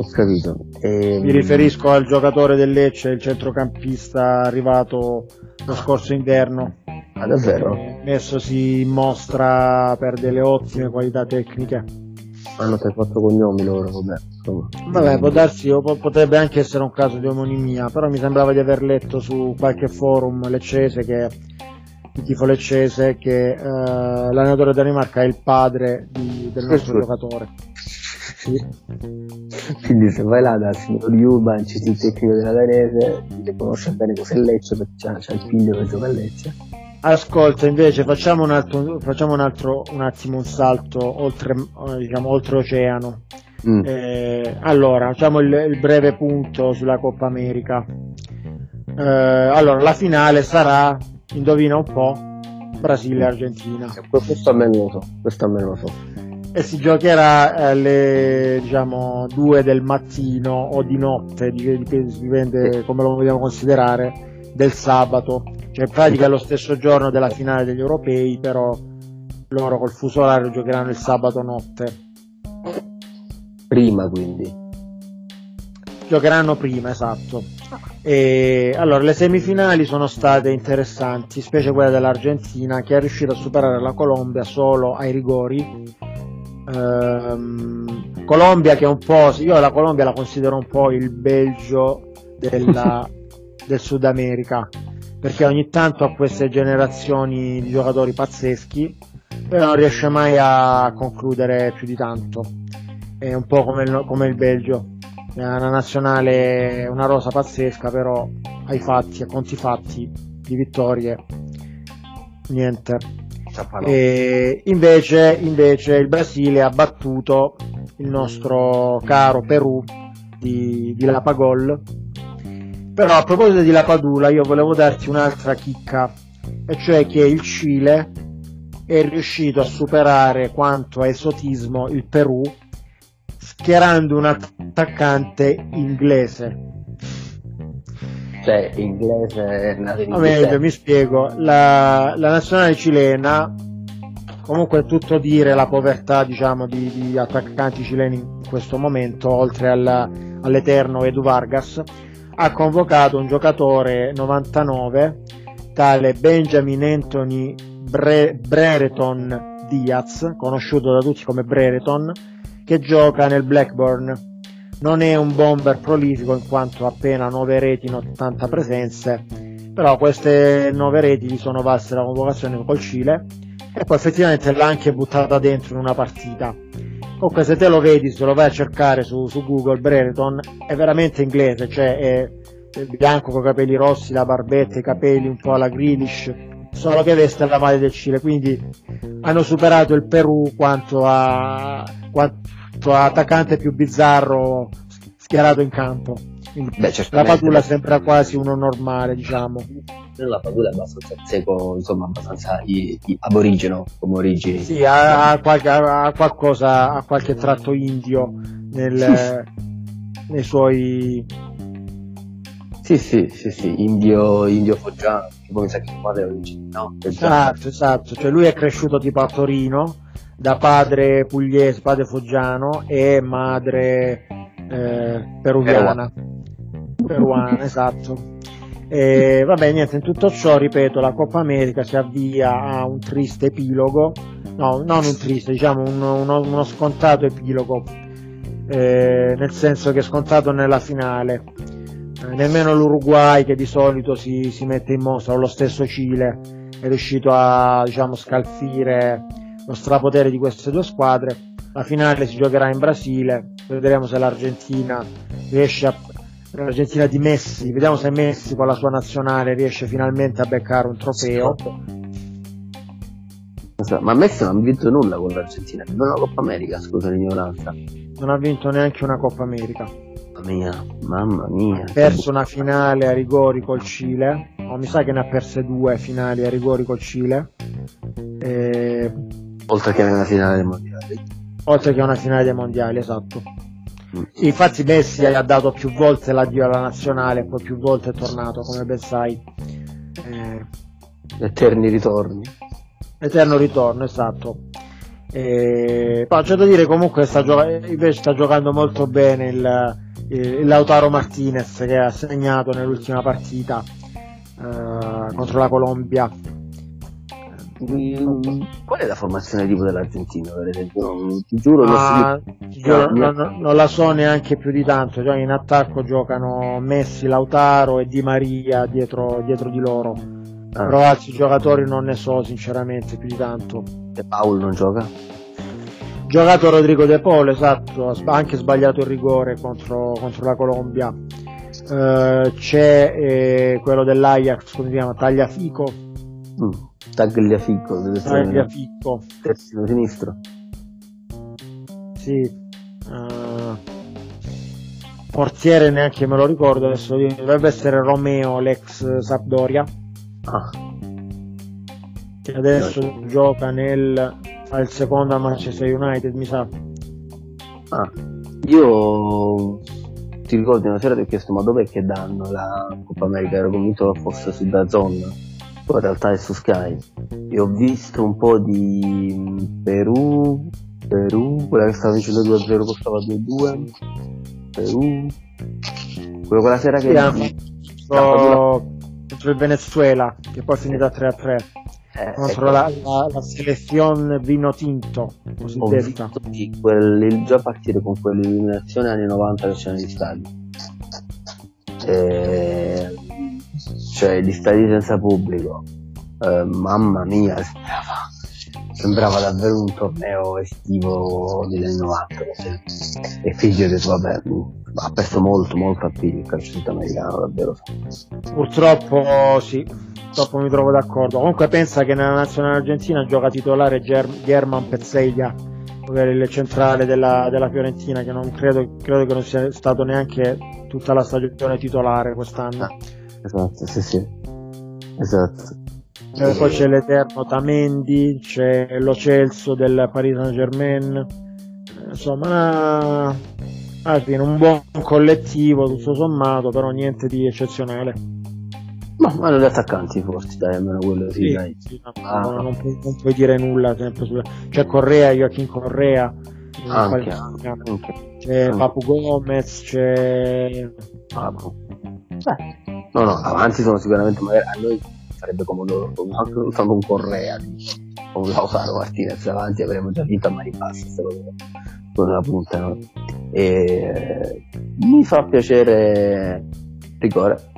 Ho capito. E... Mi riferisco al giocatore del Lecce, il centrocampista arrivato lo scorso inverno. Ah, davvero? Messosi in mostra per delle ottime qualità tecniche. Hanno 3-4 cognomi loro, vabbè. Vabbè, può darsi, potrebbe anche essere un caso di omonimia, però mi sembrava di aver letto su qualche forum leccese che di tifo leccese che uh, l'allenatore Danimarca è il padre di, del nostro giocatore. Sì. Quindi se vai là dal signor Urban, il tecnico della Danese, che conosce bene cos'è Lecce perché c'ha, c'ha il figlio che gioca a Lecce. Ascolta, invece facciamo un altro, facciamo un altro un attimo un salto oltre, diciamo, oltreoceano. Mm. Eh, allora, facciamo il, il, breve punto sulla Coppa America. Eh, allora, la finale sarà, indovina un po', Brasile-Argentina. Questo almeno lo so, questo almeno lo so. E si giocherà alle diciamo, 2 del mattino o di notte, dipende come lo vogliamo considerare, del sabato. Cioè in pratica è lo stesso giorno della finale degli europei, però loro col fuso orario giocheranno il sabato notte. Prima quindi. Giocheranno prima, esatto. E, allora, le semifinali sono state interessanti, specie quella dell'Argentina che è riuscita a superare la Colombia solo ai rigori. Ehm, Colombia che è un po', io la Colombia la considero un po' il Belgio della, del Sud America, perché ogni tanto ha queste generazioni di giocatori pazzeschi, però non riesce mai a concludere più di tanto è un po' come il, come il Belgio, è una nazionale, una rosa pazzesca, però ai fatti, a conti fatti di vittorie, niente. E invece, invece il Brasile ha battuto il nostro caro Perù di, di Lapagol. Però a proposito di Lapadula, io volevo darti un'altra chicca, e cioè che il Cile è riuscito a superare quanto a esotismo il Perù schierando un attaccante inglese. Cioè, inglese meglio, mi spiego, la, la, nazionale cilena, comunque è tutto dire la povertà diciamo, di, di attaccanti cileni in questo momento, oltre alla, all'eterno Edu Vargas, ha convocato un giocatore 99, tale Benjamin Anthony Bre- Brereton Diaz, conosciuto da tutti come Brereton, che gioca nel Blackburn. Non è un bomber prolifico in quanto appena 9 reti in 80 presenze, però queste 9 reti gli sono valse la convocazione col Cile e poi effettivamente l'ha anche buttata dentro in una partita. Comunque se te lo vedi, se lo vai a cercare su, su Google, Brereton è veramente inglese, cioè è, bianco con i capelli rossi, la barbetta, i capelli un po' alla Grealish, solo che veste la maglia del Cile, quindi hanno superato il Perù quanto a, quanto attaccante più bizzarro schierato in campo. Beh, la Padula sembra quasi uno normale, diciamo. La Padula è abbastanza seco, insomma, abbastanza i, i aborigeno come origini. Sì, ha, ha, qualche, ha, qualcosa, ha qualche tratto indio nel, nei suoi. Sì, sì, sì, sì, indio, indio foggiano, che poi mi sa che padre è origine, no? Esatto, esatto, cioè lui è cresciuto tipo a Torino, da padre pugliese, padre foggiano e madre eh, peruviana. Peruana, esatto. E vabbè, niente, in tutto ciò, ripeto, la Coppa America si avvia a un triste epilogo, no, non un triste, diciamo un, uno, uno, scontato epilogo, eh, nel senso che è scontato nella finale. Eh, nemmeno l'Uruguay, che di solito si, si mette in mostra, o lo stesso Cile, è riuscito a diciamo, scalfire lo strapotere di queste due squadre. La finale si giocherà in Brasile, vedremo se l'Argentina riesce a l'Argentina di Messi, vediamo se Messi con la sua nazionale riesce finalmente a beccare un trofeo. Ma Messi non ha vinto nulla con l'Argentina, non la Coppa America, scusa l'ignoranza. Non ha vinto neanche una Coppa America. Mamma mia, mamma mia. Ha perso una finale a rigori col Cile, o mi sa che ne ha perse due finali a rigori col Cile. E... Oltre che una finale dei mondiali. Oltre che una finale dei mondiali, esatto. Sì, infatti Messi ha dato più volte l'addio alla nazionale, poi più volte è tornato, come ben sai. Eh, Eterni ritorni. Eterno ritorno, esatto. Eh, però c'è da dire comunque sta, gioca- invece sta giocando molto bene il, il, Lautaro Martinez che ha segnato nell'ultima partita eh, contro la Colombia Qual è la formazione tipo dell'Argentina? Non, ti giuro, ah, non, giuro no, no, non, la so neanche più di tanto. Cioè in attacco giocano Messi, Lautaro e Di Maria dietro, dietro di loro. Ah. Però altri giocatori non ne so sinceramente più di tanto. E Paul non gioca? Giocato Rodrigo De Paul, esatto, ha anche sbagliato il rigore contro, contro la Colombia. Uh, c'è eh, quello dell'Ajax, come si chiama? Tagliafico. Mm Tagliafico deve essere Tagliafico terzino sinistro sì uh, portiere neanche me lo ricordo adesso dovrebbe essere Romeo l'ex Sampdoria ah. che adesso no. gioca nel al secondo a Manchester United mi sa ah. io ti ricordi una sera ti ho chiesto ma dov'è che danno la Coppa America ero convinto fosse su Dazon poi in realtà è su Sky. E ho visto un po' di Perù Perù quella che stava vincendo 2-0 costava 2-2 Perù. Quello quella sera che sì, contro, il Venezuela che poi è finita 3-3 eh, contro ecco. la, la, la, selezione vino tinto cosiddetta quel, il già partire con quell'eliminazione anni 90 che c'erano gli stadi. Eh, cioè gli stadi senza pubblico, eh, mamma mia, sembrava, sembrava, davvero un torneo estivo degli anni 90. E figlio ho detto, vabbè, ha perso molto, molto appiglio il calcio sudamericano, davvero. Purtroppo sì, purtroppo mi trovo d'accordo. Comunque pensa che nella nazionale argentina gioca titolare Ger- German Pezzeglia il centrale della, della, Fiorentina che non credo, credo, che non sia stato neanche tutta la stagione titolare quest'anno. Ah, esatto, sì, sì. Esatto. E poi c'è l'Eterno Tamendi, c'è lo Celso del Paris Saint Germain, insomma, fine un buon collettivo tutto sommato, però niente di eccezionale. Ma hanno gli attaccanti forti, dai, almeno quello sì, dai. Sì, no, ah. non, non, puoi, non, puoi, dire nulla sempre su... C'è Correa, Joachim Correa, anche, anche, c'è anche. Papu Gomez, c'è... Papu. Beh, no, no, avanti sono sicuramente, magari a noi sarebbe comodo soltanto un Correa, con Lautaro Martinez avanti avremmo già vinto a mani basse, con una punta, no? E mi fa piacere rigore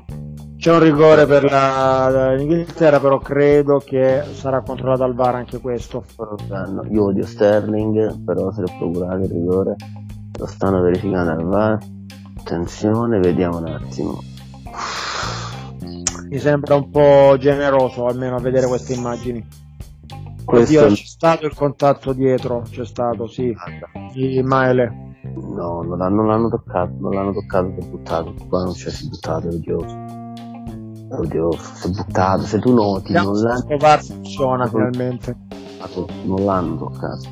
C'è un rigore per la, l'Inghilterra, però credo che sarà controllato al VAR anche questo. Io odio Sterling, però se lo procurato il rigore lo stanno verificando al VAR. Attenzione, vediamo un attimo. Mi sembra un po' generoso almeno a vedere queste immagini. Questo... Oddio, c'è stato il contatto dietro, c'è stato, sì, di Maele. No, non l'hanno, non l'hanno toccato, non l'hanno toccato, si è buttato. Qua non c'è, si è buttato, è odioso. È odioso, si è buttato. Se tu noti, Vediamo non l'hanno VAR funziona finalmente. toccato, non l'hanno toccato.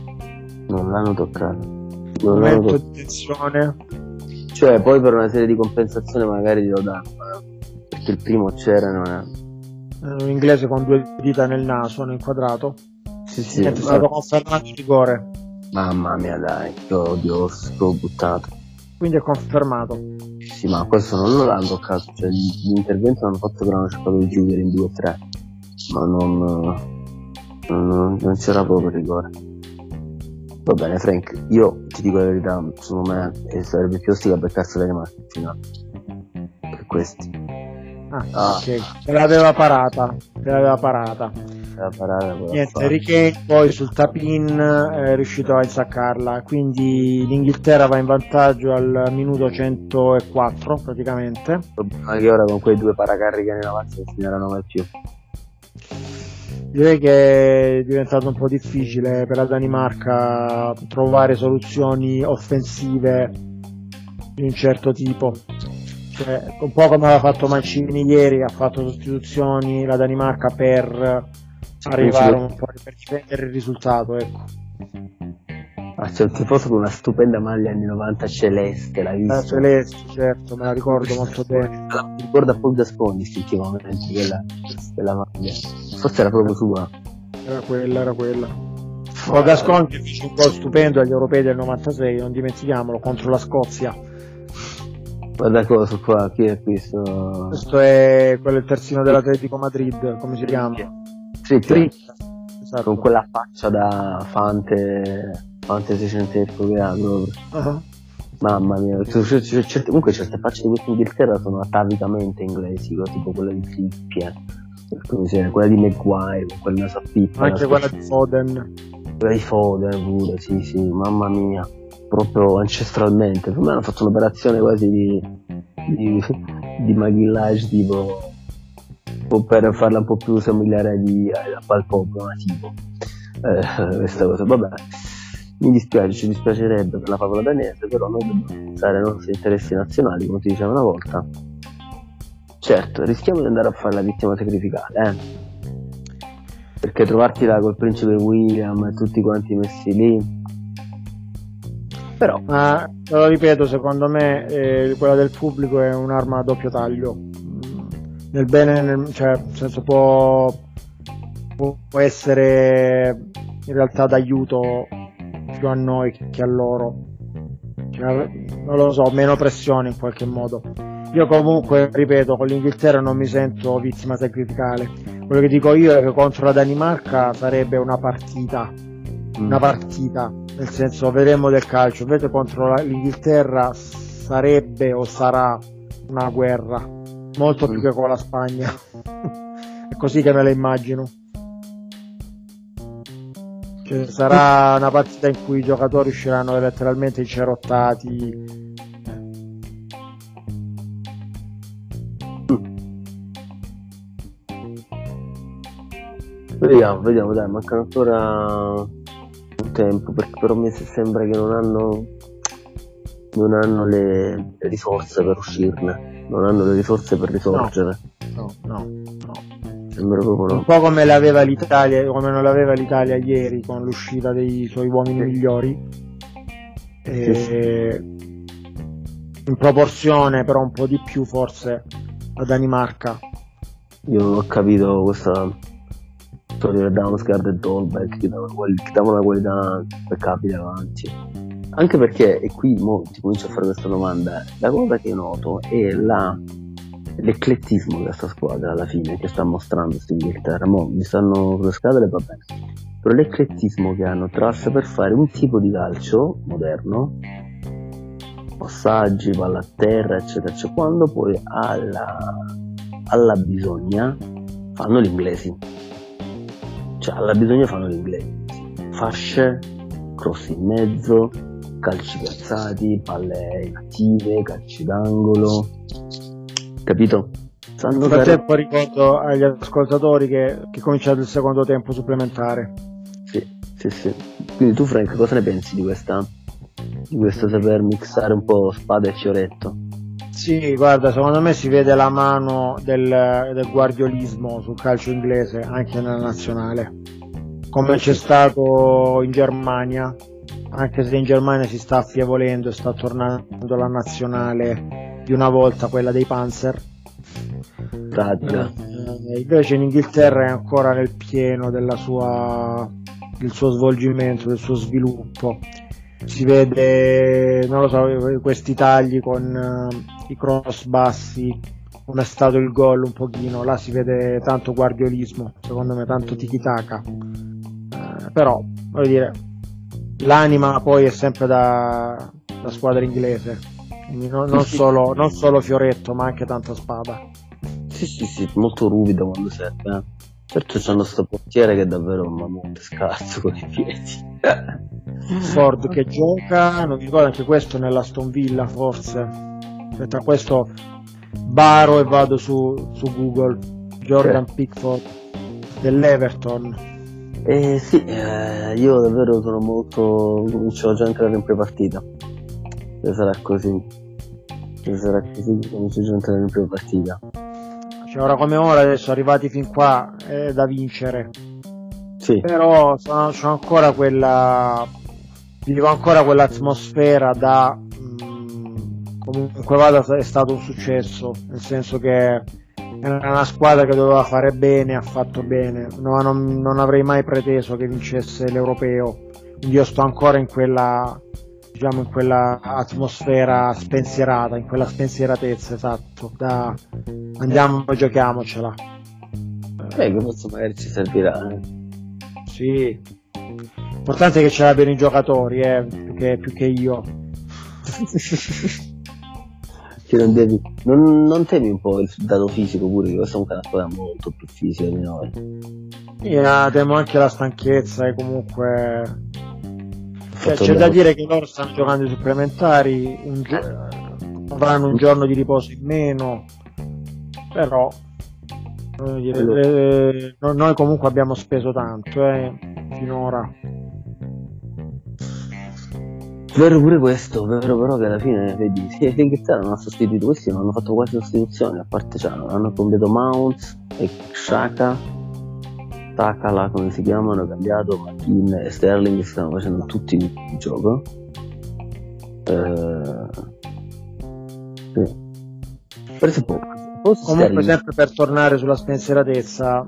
Non l'hanno toccato. Non l'hanno Momento toccato. di tensione. Cioè, poi per una serie di compensazioni magari glielo danno, perché il primo c'era non è. Eh, Un inglese con due dita nel naso, nel quadrato. Sì, sì, Niente, è stato confermato il rigore. Mamma mia dai, che odioso, l'ho buttato. Quindi è confermato. Sì, ma questo non lo l'hanno toccato, cioè gli- l'intervento l'hanno fatto che hanno cercato di chiudere in 2-3, ma non, non, non- non c'era proprio il rigore. Va bene Frank, io ti dico la verità, secondo me sarebbe più ostica beccarsi la Danimarca in finale. Per questi. Ah, Ah. Se l'aveva parata. Se l'aveva parata. Niente, Kane poi sul tap-in è riuscito a insaccarla. Quindi l'Inghilterra va in vantaggio al minuto 104 praticamente. Il problema è che ora con quei due paracarri che in avanti non finiranno mai più. Direi che è diventato un po' difficile per la Danimarca trovare soluzioni offensive di un certo tipo. Cioè, un po' come aveva fatto Mancini ieri, ha fatto sostituzioni la Danimarca per arrivare un po' per difendere il risultato. Ecco. Ah, c'è un tifoso con una stupenda maglia anni 90 celeste, l'hai La visto? Celeste, certo, me la ricordo molto bene. Mi ricorda poi Gasconi istintivamente quella, quella maglia. Forse era proprio sua. Era quella, era quella. Poi Gascon che fece un gol stupendo agli europei del 96, non dimentichiamolo, contro la Scozia. Guarda cosa qua, chi è questo? Questo è quello il terzino dell'Atletico Madrid, come si chiama? Trippier, Esatto. con quella faccia da fante, fante seicentesco che ha proprio. Ah, Mamma mia, comunque certe facce di questa Inghilterra sono atavicamente inglesi, tipo quella di chiama, quella di Maguire, quella naso a pippa, Anche la quella di Foden. quella di Foden pure, sì sì, mamma mia, proprio ancestralmente, per me hanno fatto un'operazione quasi di, di, di maghillage tipo, per farla un po' più somigliare di, a Palpopolo nativo, eh, questa cosa, vabbè. Mi dispiace, ci dispiacerebbe per la favola danese, però noi dobbiamo pensare ai nostri interessi nazionali, come ti diceva una volta. Certo, rischiamo di andare a fare la vittima sacrificale, eh. Perché trovarti là col principe William e tutti quanti messi lì. Però, Ma lo ripeto, secondo me eh, quella del pubblico è un'arma a doppio taglio. Mm, Nel bene, nel, cioè, nel senso può, può può essere in realtà d'aiuto più a noi che a loro. Cioè, non lo so, meno pressione in qualche modo. Io comunque, ripeto, con l'Inghilterra non mi sento vittima sacrificale. Quello che dico io è che contro la Danimarca sarebbe una partita una partita, nel senso vedremo del calcio, invece contro l'Inghilterra sarebbe o sarà una guerra, molto più Mm. che con la Spagna. È così che me la immagino. Cioè, sarà una partita in cui i giocatori usciranno letteralmente incerottati. vediamo, vediamo, dai, manca ancora tempo, perché però mi sembra che non hanno, non hanno le, le risorse per uscirne, non hanno le risorse per risorgere. No, no, no. Sembra proprio Un no. po' come l'aveva l'Italia, come non l'aveva l'Italia ieri con l'uscita dei suoi uomini Sì. migliori. E Sì, In proporzione, però un po' di più forse la Danimarca. Io non ho capito questa storia di Damsgaard e Dolbeck che davano, che davano una qualità impeccabile avanti. Anche perché, e qui mo ti comincio a fare questa domanda, la cosa che noto è la, l'eclettismo di questa squadra alla fine che sta mostrando Inghilterra. Mo mi stanno sulle scatole va bene. Però l'eclettismo che hanno tra per fare un tipo di calcio moderno, passaggi, palla a terra, eccetera, eccetera, quando poi alla, alla bisogna fanno gli inglesi. Cioè, alla bisogna fanno gli inglesi. Fasce, cross in mezzo, calci piazzati, palle inattive, calci d'angolo. Capito? Sanno Nel frattempo ricordo agli ascoltatori che, che è cominciato il secondo tempo supplementare. Sì, sì, sì. Quindi tu Frank cosa ne pensi di questa? Di questo saper mixare un po' spada e fioretto? Sì, guarda, secondo me si vede la mano del, del guardiolismo sul calcio inglese anche nella nazionale, come c'è stato in Germania, anche se in Germania si sta affievolendo e sta tornando la nazionale di una volta, quella dei Panzer. Eh, invece in Inghilterra è ancora nel pieno della sua, del suo svolgimento, del suo sviluppo. Si vede, non lo so, questi tagli con uh, i cross bassi, come è stato il gol un pochino, là si vede tanto guardiolismo, secondo me tanto tiki-taka. Uh, però, voglio dire, l'anima poi è sempre da, da squadra inglese, quindi non, non, solo, non solo fioretto ma anche tanta spada. Sì, sì, sì, molto ruvido quando serve. Eh. Certo c'hanno questo portiere che è davvero un mammotte scarso con i piedi. Ford che gioca, non mi ricordo anche questo nella Stone Villa forse. Aspetta, questo baro e vado su, su Google. Jordan sì. Pickford dell'Everton. Eh sì, eh, io davvero sono molto. comincio già a entrare in prepartita. Se sarà così. Se sarà così, comincio già a entrare in prepartita. Cioè, ora come ora, adesso arrivati fin qua, è da vincere. Sì. Però sono, c'ho ancora quella. Vivo ancora quell'atmosfera da. Mh, mm, comunque vada, è stato un successo. Nel senso che era una squadra che doveva fare bene, ha fatto bene, no, non, non, avrei mai preteso che vincesse l'europeo, quindi io sto ancora in quella, diciamo, in quella atmosfera spensierata, in quella spensieratezza, esatto, da andiamo e giochiamocela. Eh, questo magari ci servirà. Eh. Sì, l'importante è che ce l'abbiano i giocatori, eh, più, che, più che io. che non, devi, non, non, temi un po' il dato fisico pure, che questa è una squadra molto più fisica di noi. Io temo anche la stanchezza e comunque cioè, c'è da dire che loro stanno giocando i supplementari, un gio- avranno un giorno di riposo in meno, però dire, allora. eh, noi comunque abbiamo speso tanto eh, finora. Vero pure questo, vero però che alla fine vedi, sì, l'Inghilterra non ha sostituito questi, non hanno fatto quasi sostituzioni, a parte cioè, hanno cambiato Mount e Shaka, Takala come si chiamano, hanno cambiato, McKean e Sterling stanno facendo tutti il gioco. Eh, sì. Preso poco. Comunque Sterling. sempre per tornare sulla spensieratezza,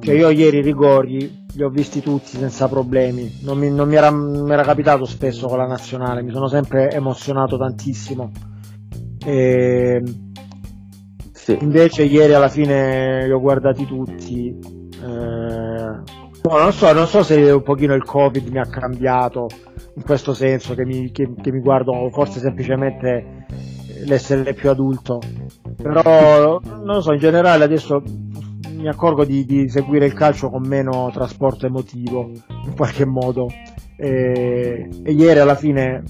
cioè io ieri rigori li ho visti tutti senza problemi, non mi, non mi, era, mi era, capitato spesso con la nazionale, mi sono sempre emozionato tantissimo. E... Sì. Invece ieri alla fine li ho guardati tutti. Eh... No, non, so, non so se un pochino il Covid mi ha cambiato in questo senso, che mi, che, che mi guardo forse semplicemente l'essere più adulto. Però non lo so, in generale adesso mi accorgo di, di, seguire il calcio con meno trasporto emotivo in qualche modo. E, e ieri alla fine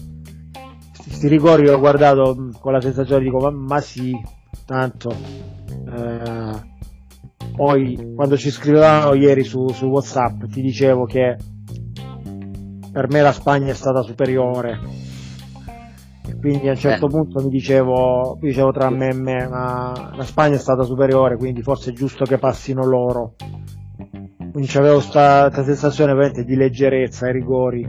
questi rigori l'ho guardato con la sensazione dico ma, ma sì tanto. Eh, poi quando ci scrivevamo ieri su, su whatsapp ti dicevo che per me la Spagna è stata superiore quindi a un certo eh. punto mi dicevo, dicevo tra me e me, ma la Spagna è stata superiore, quindi forse è giusto che passino loro. Quindi avevo questa sensazione veramente di leggerezza ai rigori,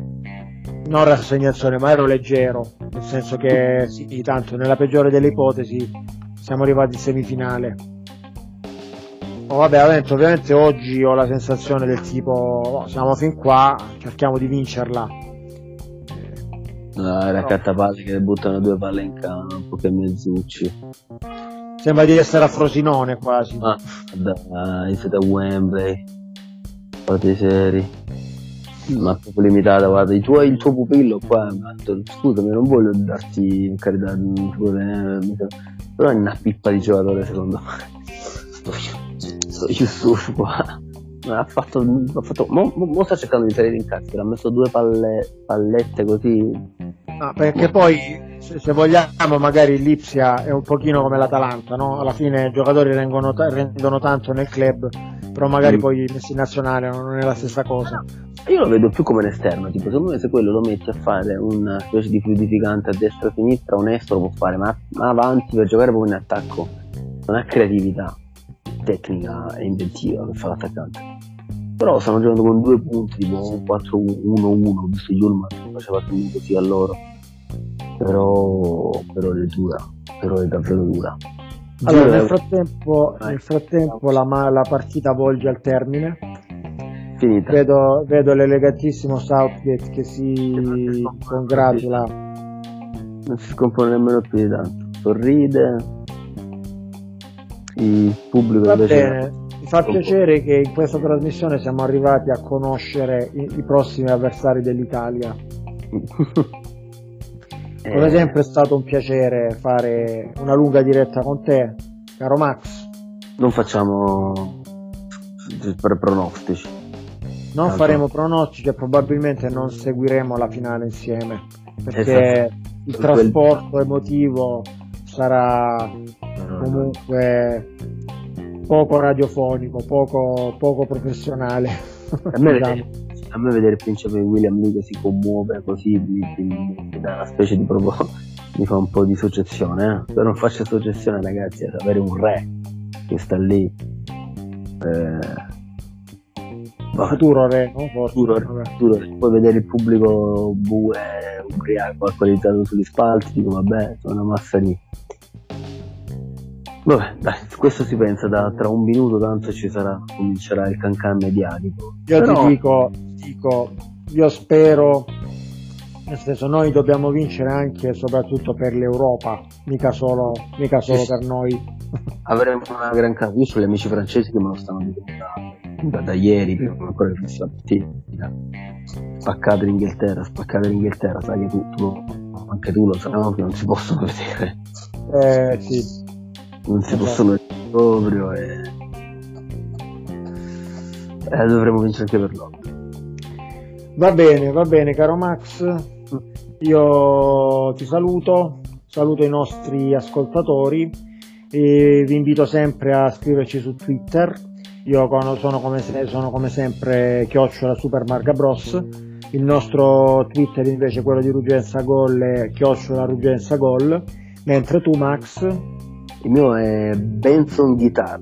non rassegnazione, ma ero leggero, nel senso che sì, tanto nella peggiore delle ipotesi siamo arrivati in semifinale. Oh, vabbè, ovviamente, ovviamente oggi ho la sensazione del tipo, oh, siamo fin qua, cerchiamo di vincerla No, era cattapalle che buttano due palle in campo, che mezzucci. Sembra di essere a Frosinone quasi. Ma dai, siete a Wembley. Fate seri. Ma proprio limitata, guarda, il tuo, il tuo pupillo qua, scusami, non voglio darti in carità, però è una pippa di giocatore secondo me. sto, sto Yusuf qua ha fatto, ha fatto mo, mo, sta cercando di salire in carcere ha messo due palle, pallette così no, perché poi se, se, vogliamo magari l'Ipsia è un pochino come l'Atalanta no? alla fine i giocatori rendono, rendono tanto nel club però magari mm. poi messi in nazionale non è la stessa cosa io lo vedo più come un esterno tipo secondo me se quello lo metti a fare una specie di fluidificante a destra e a sinistra onesto lo può fare ma, ma avanti per giocare proprio in attacco non ha creatività tecnica e inventiva che fa l'attaccante. Però stanno giocando con due punti, tipo un 4-1-1, visto Yulman faceva più così a loro. Però, però è dura, però è davvero dura. Allora, nel frattempo, nel frattempo la, la, partita volge al termine. Finita. Vedo, vedo l'elegatissimo Southgate che si congratula. Non si scompone nemmeno più di tanto. Sorride, il pubblico Va invece bene. Fa piacere che in questa trasmissione siamo arrivati a conoscere i, i prossimi avversari dell'Italia. Come eh. sempre è stato un piacere fare una lunga diretta con te, caro Max. Non facciamo pronostici. Non Tanto. faremo pronostici e probabilmente non seguiremo la finale insieme perché esatto. il trasporto emotivo sarà comunque poco radiofonico, poco, poco professionale. A me, vedere, a me vedere il principe William lì che si commuove così mi, mi dà una specie di proprio mi fa un po' di soggezione eh? se non faccio soggezione ragazzi ad avere un re che sta lì eh, futuro re, no? Futuro, futuro re. Poi vedere il pubblico bue ubriaco alcolizzato sugli spalti, dico vabbè, sono una massa di Vabbè, dai, questo si pensa da tra un minuto tanto ci sarà, comincerà il cancan mediatico. Io Però... ti dico, dico, io spero, nel senso noi dobbiamo vincere anche e soprattutto per l'Europa, mica solo, mica solo sì, per noi. Avremo una gran casa, io ho gli amici francesi che me lo stanno dicendo da, da, ieri, prima ancora che fosse la Spaccate l'Inghilterra, spaccate l'Inghilterra, sai che tu, tu anche tu lo sai, che non si possono vedere. Eh sì, non si possono vedere proprio e... e dovremo vincere anche per loro. Va bene va bene caro Max. Io ti saluto saluto i nostri ascoltatori e vi invito sempre a scriverci su Twitter. Io sono come, sono come sempre chiocciola Super Marga Bros. Il nostro Twitter invece è quello di Ruggenza Gol è chiocciola Ruggenza Gol mentre tu Max il mio è Benson Guitar,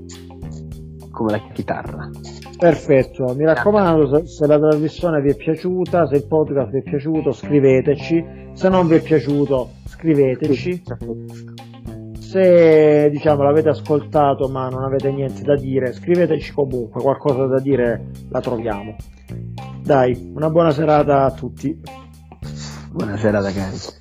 come la chitarra. Perfetto, mi raccomando, se la trasmissione vi è piaciuta, se il podcast vi è piaciuto, scriveteci. Se non vi è piaciuto, scriveteci. Se diciamo l'avete ascoltato ma non avete niente da dire, scriveteci comunque, qualcosa da dire la troviamo. Dai, una buona serata a tutti. Buona serata cari.